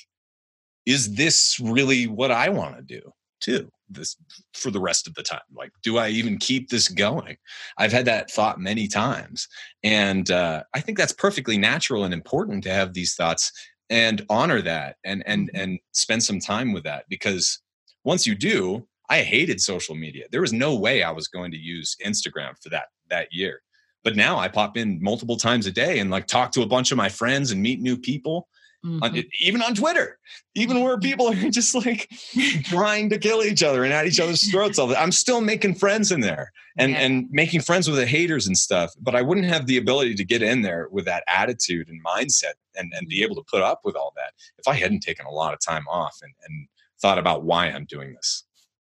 S2: is this really what I want to do too? This for the rest of the time? Like do i even keep this going? I've had that thought many times. And uh, i think that's perfectly natural and important to have these thoughts and honor that and and mm-hmm. and spend some time with that because once you do i hated social media. There was no way i was going to use instagram for that that year. But now i pop in multiple times a day and like talk to a bunch of my friends and meet new people Mm-hmm. On, even on Twitter, even where people are <laughs> just like trying to kill each other and at each other's throats. All that. I'm still making friends in there and yeah. and making friends with the haters and stuff. But I wouldn't have the ability to get in there with that attitude and mindset and and be mm-hmm. able to put up with all that if I hadn't taken a lot of time off and and thought about why I'm doing this.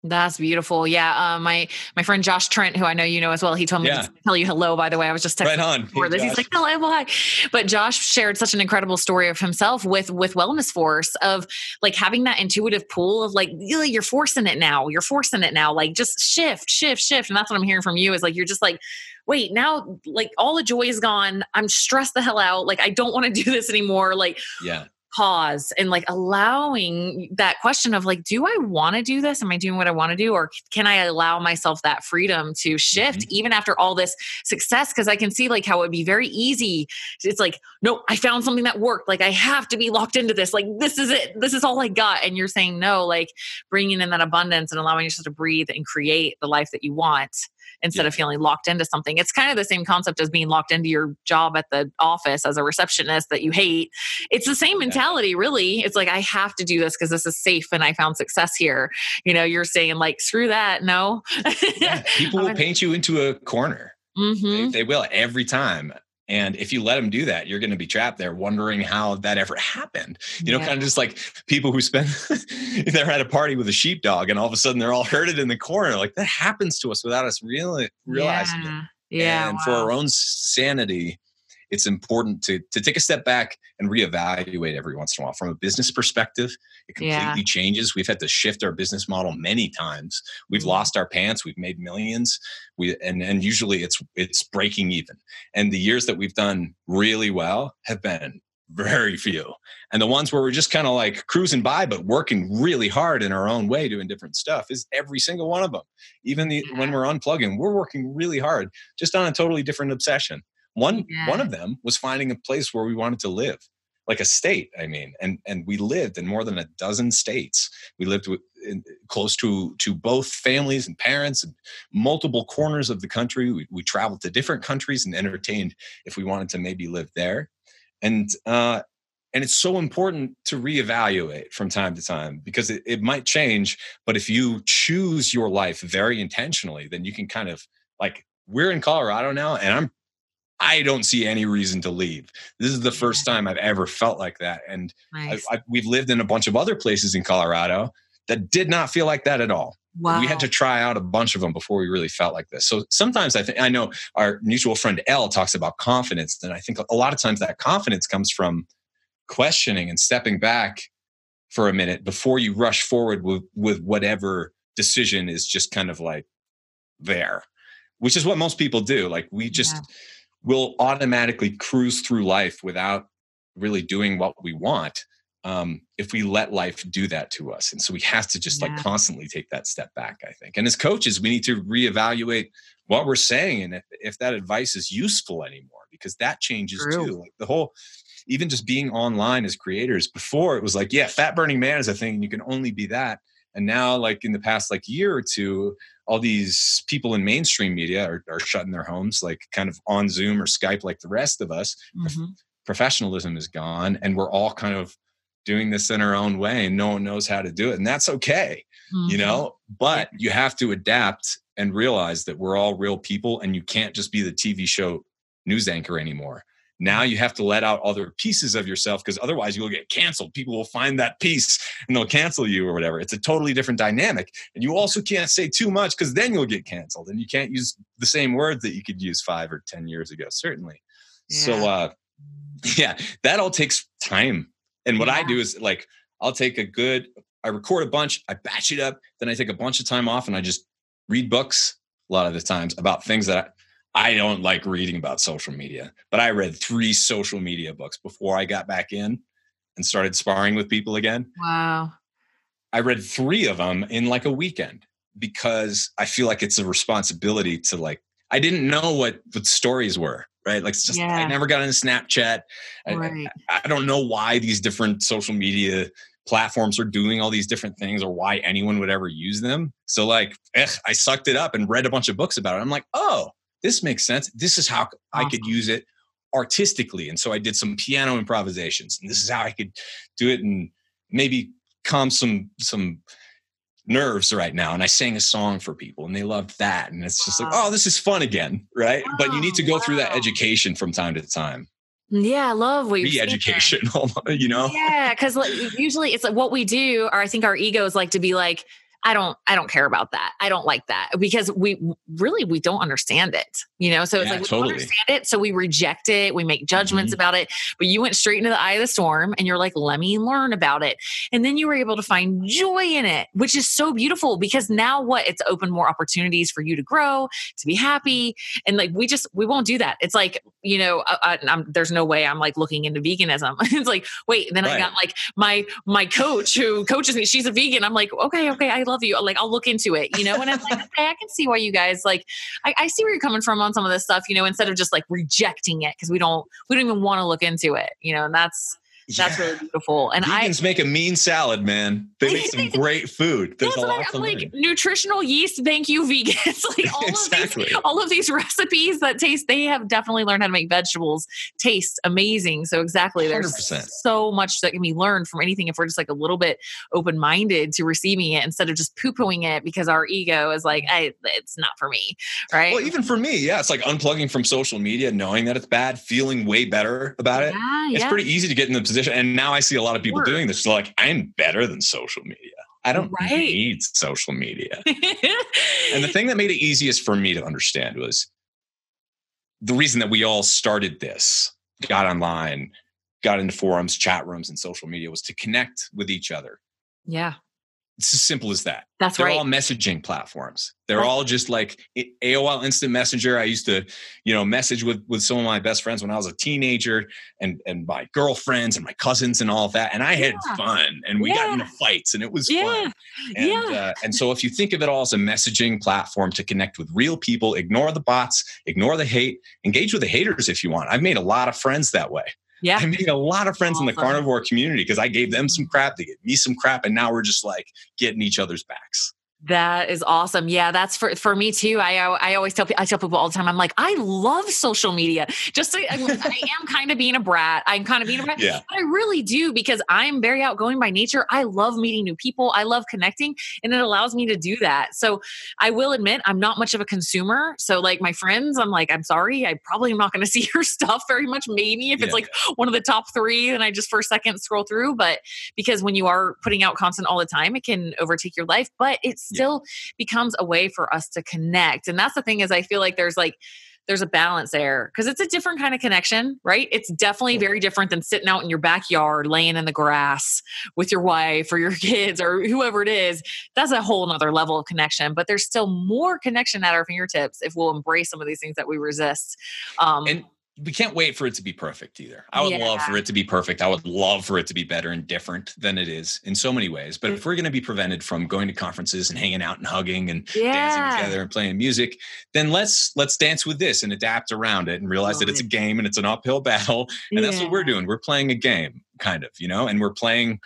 S1: That's beautiful. Yeah. Uh, my my friend Josh Trent, who I know you know as well, he told me yeah. to tell you hello. By the way, I was just texting right on. before this. He's like, hello, hi. But Josh shared such an incredible story of himself with with Wellness Force of like having that intuitive pull of like you're forcing it now. You're forcing it now. Like just shift, shift, shift. And that's what I'm hearing from you is like you're just like wait, now like all the joy is gone. I'm stressed the hell out. Like I don't want to <laughs> do this anymore. Like
S2: yeah
S1: pause and like allowing that question of like do i want to do this? Am i doing what i want to do? Or can i allow myself that freedom to shift mm-hmm. even after all this success? Because i can see like how it would be very easy. It's like no i found something that worked. Like i have to be locked into this. Like this is it. This is all i got. And you're saying no like bringing in that abundance and allowing yourself to breathe and create the life that you want instead yeah. of feeling locked into something. It's kind of the same concept as being locked into your job at the office as a receptionist that you hate. It's the same mentality, really. It's like, I have to do this because this is safe and I found success here. You know, you're saying, like, screw that. No.
S2: yeah, <laughs> people will paint you into a corner. Mm-hmm. They, they will every time. And if you let them do that, you're going to be trapped there wondering how that ever happened. You know, yeah. kind of just like people who spend, <laughs> they're at a party with a sheepdog and all of a sudden they're all herded in the corner. Like that happens to us without us really realizing
S1: yeah.
S2: it.
S1: Yeah.
S2: And wow. for our own sanity, it's important to to take a step back and reevaluate every once in a while. From a business perspective it completely yeah. changes. We've had to shift our business model many times. We've mm-hmm. lost our pants. We've made millions. We and and usually it's it's breaking even. And the years that we've done really well have been very few. And the ones where we're just kind of like cruising by but working really hard in our own way doing different stuff is every single one of them even the, when we're unplugging we're working really hard just on a totally different obsession one yeah. one of them was finding a place where we wanted to live, like a state. I mean, and and we lived in more than a dozen states. We lived with, in, close to to both families and parents and multiple corners of the country. We, we traveled to different countries and entertained if we wanted to maybe live there. And uh, and it's so important to reevaluate from time to time because it, it might change but if you choose your life very intentionally then you can kind of like we're in colorado now and i'm I don't see any reason to leave. This is the first time I've ever felt like that. And nice. I, I, we've lived in a bunch of other places in Colorado that did not feel like that at all. Wow. We had to try out a bunch of them before we really felt like this. So sometimes I think I know our mutual friend L talks about confidence. And I think a lot of times that confidence comes from questioning and stepping back for a minute before you rush forward with, with whatever decision is just kind of like there, which is what most people do. Like we just yeah we'll automatically cruise through life without really doing what we want um, if we let life do that to us. And so we have to just yeah. like constantly take that step back, I think. And as coaches, we need to reevaluate what we're saying and if, if that advice is useful anymore, because that changes True. too. Like the whole, even just being online as creators, before it was like, yeah, fat burning man is a thing and you can only be that. And now, like in the past like year or two, all these people in mainstream media are, are shutting their homes, like kind of on Zoom or Skype, like the rest of us. Mm-hmm. Professionalism is gone, and we're all kind of doing this in our own way, and no one knows how to do it, and that's okay, mm-hmm. you know. But you have to adapt and realize that we're all real people, and you can't just be the TV show news anchor anymore. Now you have to let out other pieces of yourself because otherwise you'll get canceled. People will find that piece and they'll cancel you or whatever. It's a totally different dynamic. And you also can't say too much because then you'll get canceled. And you can't use the same words that you could use five or 10 years ago, certainly. Yeah. So, uh, <laughs> yeah, that all takes time. And what yeah. I do is like, I'll take a good, I record a bunch, I batch it up, then I take a bunch of time off and I just read books a lot of the times about things that I don't like reading about social media, but I read three social media books before I got back in and started sparring with people again.
S1: Wow.
S2: I read three of them in like a weekend because I feel like it's a responsibility to like, I didn't know what the stories were, right? Like, it's just, yeah. I never got into Snapchat. Right. I, I don't know why these different social media platforms are doing all these different things or why anyone would ever use them. So like, ugh, I sucked it up and read a bunch of books about it. I'm like, oh, this makes sense. This is how I could use it artistically. And so I did some piano improvisations, and this is how I could do it and maybe calm some some nerves right now and i sang a song for people and they loved that and it's just wow. like oh this is fun again right wow, but you need to go wow. through that education from time to time
S1: yeah, I love what
S2: you're education <laughs> you know?
S1: Yeah, because like, usually it's like what we do, or I think our egos like to be like, I don't I don't care about that. I don't like that because we really we don't understand it. You know, so it's yeah, like we totally. don't understand it, so we reject it, we make judgments mm-hmm. about it. But you went straight into the eye of the storm and you're like, let me learn about it. And then you were able to find joy in it, which is so beautiful because now what? It's opened more opportunities for you to grow, to be happy. And like we just we won't do that. It's like, you know, uh, uh there's no way I'm like looking into veganism. <laughs> it's like, wait, then right. I got like my my coach who coaches me, she's a vegan. I'm like, okay, okay, I love you. Like, I'll look into it, you know? And I'm like, okay, I can see why you guys like, I, I see where you're coming from on some of this stuff, you know, instead of just like rejecting it because we don't, we don't even want to look into it, you know? And that's, that's yeah. really beautiful. And
S2: Vegans
S1: I
S2: make a mean salad, man. They make some <laughs> great food. There's a lot
S1: of like nutritional yeast. Thank you, vegans. <laughs> like all exactly. of these, all of these recipes that taste. They have definitely learned how to make vegetables taste amazing. So exactly, there's 100%. so much that can be learned from anything if we're just like a little bit open minded to receiving it instead of just poo pooing it because our ego is like, I, it's not for me, right?
S2: Well, even for me, yeah, it's like unplugging from social media, knowing that it's bad, feeling way better about it. Yeah, it's yeah. pretty easy to get in the position position. And now I see a lot of people doing this. So like, I'm better than social media. I don't right. need social media. <laughs> and the thing that made it easiest for me to understand was the reason that we all started this, got online, got into forums, chat rooms, and social media was to connect with each other.
S1: Yeah.
S2: It's as simple as that.
S1: That's right.
S2: They're
S1: right.
S2: all messaging platforms. They're all just like AOL Instant Messenger. I used to, you know, message with with some of my best friends when I was a teenager, and and my girlfriends and my cousins and all of that. And I had yeah. fun, and we yeah. got into fights, and it was yeah. fun. And, yeah. Uh, and so, <laughs> if you think of it all as a messaging platform to connect with real people, ignore the bots, ignore the hate, engage with the haters if you want. I've made a lot of friends that way.
S1: Yeah.
S2: I made a lot of friends awesome. in the carnivore community because I gave them some crap, they gave me some crap, and now we're just like getting each other's backs.
S1: That is awesome. Yeah, that's for for me too. I I always tell I tell people all the time. I'm like, I love social media. Just I, I am kind of being a brat. I'm kind of being a brat. Yeah. But I really do because I'm very outgoing by nature. I love meeting new people. I love connecting, and it allows me to do that. So I will admit I'm not much of a consumer. So like my friends, I'm like, I'm sorry, I probably am not going <laughs> to see your stuff very much. Maybe if yeah. it's like one of the top three, and I just for a second scroll through. But because when you are putting out content all the time, it can overtake your life. But it's still yeah. becomes a way for us to connect. And that's the thing is I feel like there's like there's a balance there because it's a different kind of connection, right? It's definitely very different than sitting out in your backyard, laying in the grass with your wife or your <laughs> kids or whoever it is. That's a whole nother level of connection, but there's still more connection at our fingertips if we'll embrace some of these things that we resist.
S2: Um, and we can't wait for it to be perfect either. I would yeah. love for it to be perfect. I would love for it to be better and different than it is in so many ways. But if mm. we're going to be prevented from going to conferences and hanging out and hugging and yeah. dancing together and playing music, then let's let's dance with this and adapt around it and realize that it's a game and it's an uphill battle. And yeah. that's what we're doing. We're playing a game, kind of, you know, and we're playing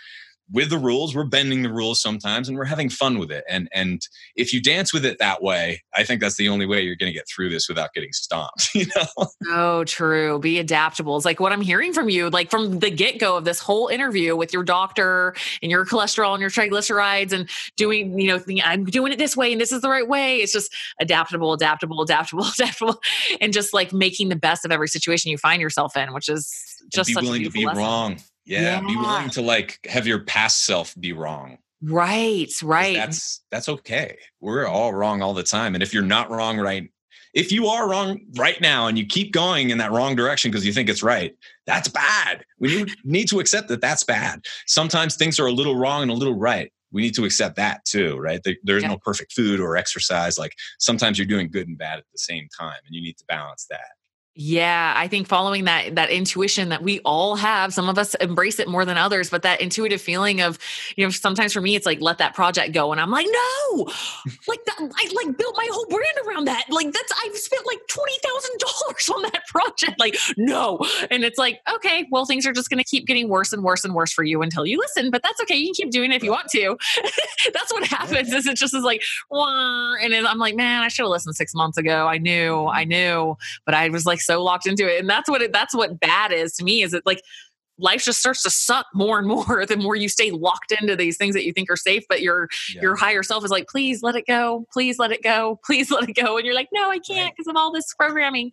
S2: with the rules we're bending the rules sometimes and we're having fun with it. And and if you dance with it that way i think that's the only way you're going to get through this without getting stomped <laughs> you know?
S1: Oh true. Be adaptable. It's like what i'm hearing from you like from the get-go of this whole interview with your doctor and your cholesterol and your triglycerides and doing you know i'm doing it this way and this is the right way. It's just adaptable adaptable adaptable <laughs> adaptable and just like making the best of every situation you find yourself in which is just
S2: and
S1: be
S2: willing to be lesson. wrong yeah, yeah, be willing to like have your past self be wrong.
S1: Right, right.
S2: That's that's okay. We're all wrong all the time. And if you're not wrong right if you are wrong right now and you keep going in that wrong direction because you think it's right, that's bad. We need to accept that that's bad. Sometimes things are a little wrong and a little right. We need to accept that too, right? There's yeah. no perfect food or exercise. Like sometimes you're doing good and bad at the same time, and you need to balance that.
S1: Yeah, I think following that that intuition that we all have, some of us embrace it more than others, but that intuitive feeling of, you know, sometimes for me it's like let that project go and I'm like, "No!" <laughs> like that I like built my whole brand around that. Like that's I've spent like $20,000 on that <laughs> project. Like, "No." And it's like, "Okay, well things are just going to keep getting worse and worse and worse for you until you listen, but that's okay. You can keep doing it if you want to." <laughs> that's what happens. Is it just is like, and I'm like, "Man, I should have listened 6 months ago. I knew, I knew." But I was like so locked into it. And that's what it, that's what bad is to me is it like life just starts to suck more and <laughs> more the more you stay locked into these things that you think are safe but your yeah. your higher self is like please let it go please let it go please <laughs> let it go and you're like no i can't because right. of all this programming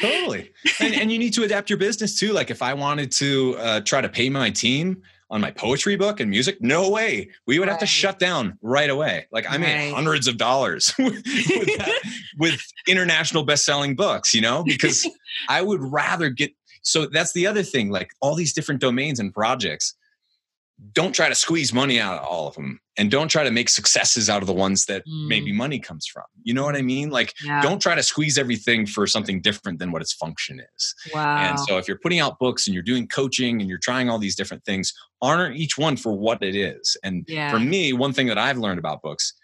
S2: totally <laughs> and, and, you need to adapt your business too like if i wanted to uh, try to pay my team on my poetry book and music no way we would right. have to shut down right away like i made right. hundreds of dollars <laughs> with, that, <laughs> with international best-selling books you know because <laughs> i would rather get so that's the other thing like all these different domains and projects don't try to squeeze money out of all of them and don't try to make successes out of the ones that mm. maybe money comes from you know what i mean like yeah. don't try to squeeze everything for something different than what its function is wow. and so if you're putting out books and you're doing coaching and you're trying all these different things honor each one for what it is and yeah. for me one thing that i've learned about books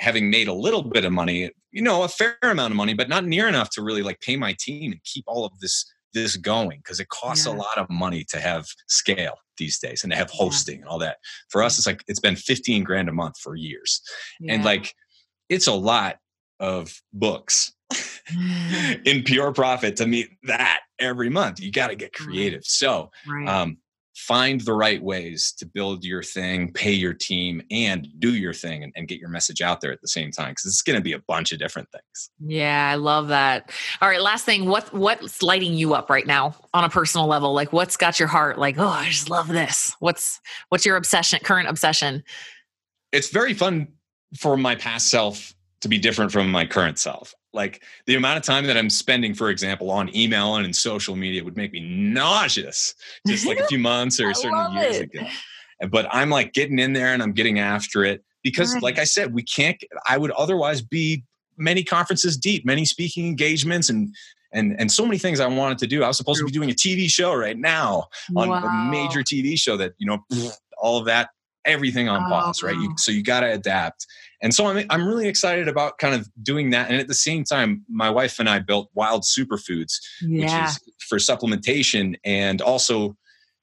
S2: having made a little bit of money you know a fair amount of money but not near enough to really like pay my team and keep all of this this going because it costs yeah. a lot of money to have scale these days and they have hosting yeah. and all that. For us, it's like it's been 15 grand a month for years. Yeah. And like it's a lot of books <sighs> <laughs> in pure profit to meet that every month. You got to get creative. So right. um, find the right ways to build your thing, pay your team, and do your thing and, and get your message out there at the same time. Cause it's gonna be a bunch of different things.
S1: Yeah, I love that. All right, last thing. What what's lighting you up right now on a personal level? Like what's got your heart like, oh, I just love this. What's what's your obsession, current obsession?
S2: It's very fun for my past self to be different from my current self. Like the amount of time that I'm spending, for example, on email and in social media would make me nauseous just like a few months or <laughs> certain years it. ago. But I'm like getting in there and I'm getting after it because, right. like I said, we can't, I would otherwise be many conferences deep, many speaking engagements and and and so many things I wanted to do. I was supposed to be doing a TV show right now on wow. a major TV show that you know <sniffs> all of that everything on pause, right? You, so you got to adapt. And so I'm, I'm really excited about kind of doing that. And at the same time, my wife and I built Wild Superfoods, yeah. which is for supplementation and also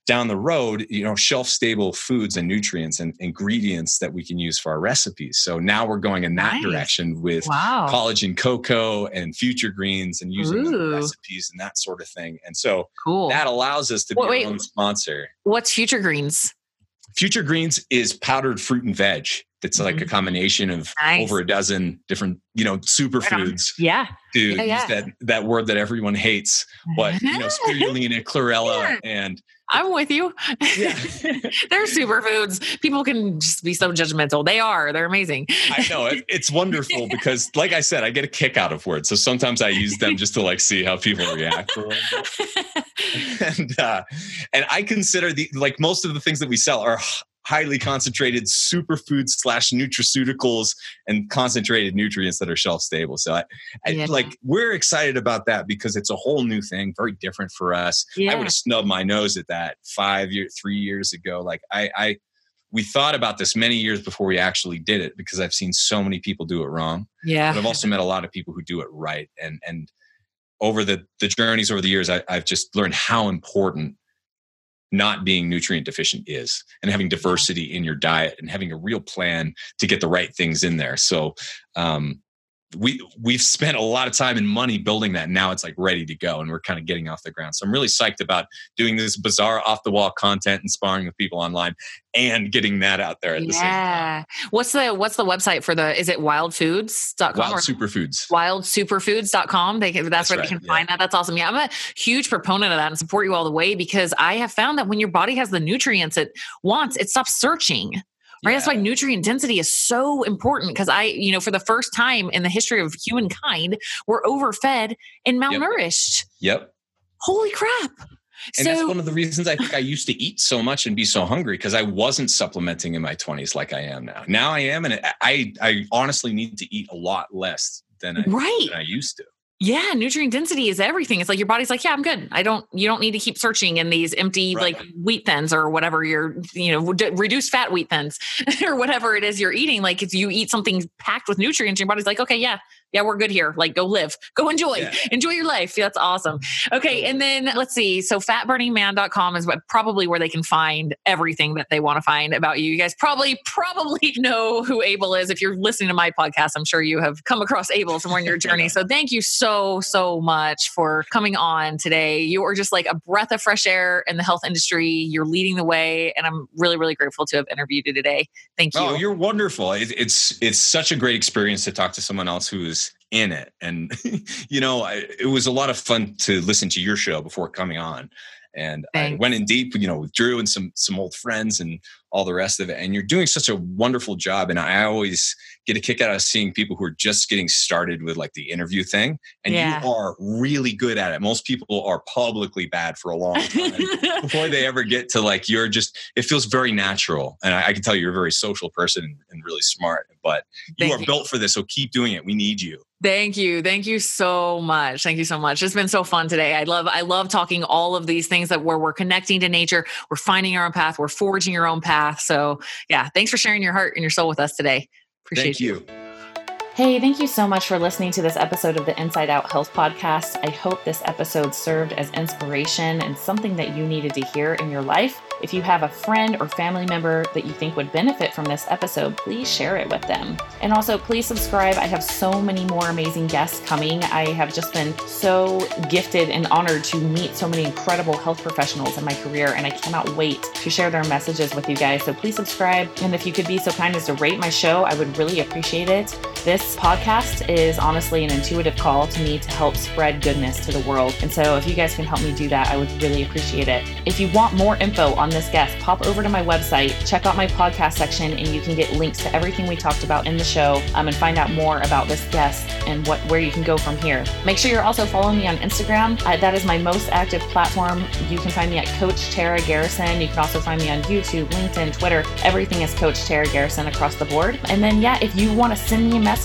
S2: down the road, you know, shelf stable foods and nutrients and ingredients that we can use for our recipes. So now we're going in that nice. direction with wow. collagen cocoa and future greens and using recipes and that sort of thing. And so cool. that allows us to be wait, our own sponsor.
S1: What's future greens?
S2: Future Greens is powdered fruit and veg. Like mm-hmm. a combination of nice. over a dozen different, you know, superfoods.
S1: Yeah.
S2: To yeah, yeah. use that that word that everyone hates, but you know, <laughs> spirulina, chlorella, yeah. and
S1: I'm with you. Yeah. <laughs> they're superfoods. People can just be so judgmental. They are. They're amazing.
S2: I know. It, it's wonderful <laughs> because, like I said, I get a kick out of words. So sometimes I use them just to like see how people react. and uh, and I consider the like most of the things that we sell are highly concentrated superfoods slash nutraceuticals and concentrated nutrients that are shelf stable. So I, I yeah. like we're excited about that because it's a whole new thing, very different for us. Yeah. I would have snubbed my nose at that five year, three years ago. Like I, I we thought about this many years before we actually did it because I've seen so many people do it wrong.
S1: Yeah.
S2: But I've also met a lot of people who do it right. And and over the the journeys over the years, I, I've just learned how important not being nutrient deficient is and having diversity in your diet and having a real plan to get the right things in there. So um, we we've spent a lot of time and money building that. Now it's like ready to go, and we're kind of getting off the ground. So I'm really psyched about doing this bizarre off the wall content and sparring with people online and getting that out there at yeah. the same time.
S1: What's the what's the website for the is it wildfoods.com
S2: Wild Superfoods.
S1: Wildsuperfoods.com. They can, that's, that's where right, they can yeah. find that. That's awesome. Yeah, I'm a huge proponent of that and support you all the way because I have found that when your body has the nutrients it wants, it stops searching right? Yeah. That's why nutrient density is so important because I, you know, for the first time in the history of humankind, we're overfed and malnourished.
S2: Yep. yep.
S1: Holy crap.
S2: And so, that's one of the reasons I think I used to eat so much and be so hungry because I wasn't supplementing in my 20s like I am now. Now I am, and I I honestly need to eat a lot less than I, right. than I used to.
S1: Yeah, nutrient density is everything. It's like your body's like, yeah, I'm good. I don't. You don't need to keep searching in these empty right. like wheat thins or whatever you're, you know, d- reduced fat wheat thins <laughs> or whatever it is you're eating. Like if you eat something packed with nutrients, your body's like, okay, yeah, yeah, we're good here. Like, go live, go enjoy, yeah. enjoy your life. That's awesome. Okay. And then let's see. So, fatburningman.com is what, probably where they can find everything that they want to find about you. You guys probably, <laughs> probably know who Abel is. If you're listening to my podcast, I'm sure you have come across Abel somewhere in your <laughs> journey. So, thank you so, so much for coming on today. You are just like a breath of fresh air in the health industry. You're leading the way. And I'm really, really grateful to have interviewed you today. Thank you.
S2: Oh, you're wonderful. it's, it's such a great experience to talk to someone else who's in it. And, <laughs> you know, I, it was a lot of fun to listen to your show before coming on. And Thanks. I went in deep, you know, with Drew and some some old friends and all the rest of it. And you're doing such a wonderful job. And I always get a kick out of seeing people who are just getting started with like the interview thing. And yeah. you are really good at it. Most people are publicly bad for a long time <laughs> before they ever get to like you're just it feels very natural. And I, I can tell you're a very social person and really smart. But you Thank are you. built for this. So keep doing it. We need you.
S1: Thank you. Thank you so much. Thank you so much. It's been so fun today. I love I love talking all of these things that where we're connecting to nature, we're finding our own path, we're forging your own path. So, yeah, thanks for sharing your heart and your soul with us today. Appreciate
S2: Thank you.
S1: you. Hey, thank you so much for listening to this episode of the Inside Out Health Podcast. I hope this episode served as inspiration and something that you needed to hear in your life. If you have a friend or family member that you think would benefit from this episode, please share it with them. And also, please subscribe. I have so many more amazing guests coming. I have just been so gifted and honored to meet so many incredible health professionals in my career, and I cannot wait to share their messages with you guys. So please subscribe. And if you could be so kind as to rate my show, I would really appreciate it. This podcast is honestly an intuitive call to me to help spread goodness to the world. And so if you guys can help me do that, I would really appreciate it. If you want more info on this guest, pop over to my website, check out my podcast section, and you can get links to everything we talked about in the show um, and find out more about this guest and what where you can go from here. Make sure you're also following me on Instagram. Uh, that is my most active platform. You can find me at Coach Tara Garrison. You can also find me on YouTube, LinkedIn, Twitter. Everything is Coach Tara Garrison across the board. And then, yeah, if you want to send me a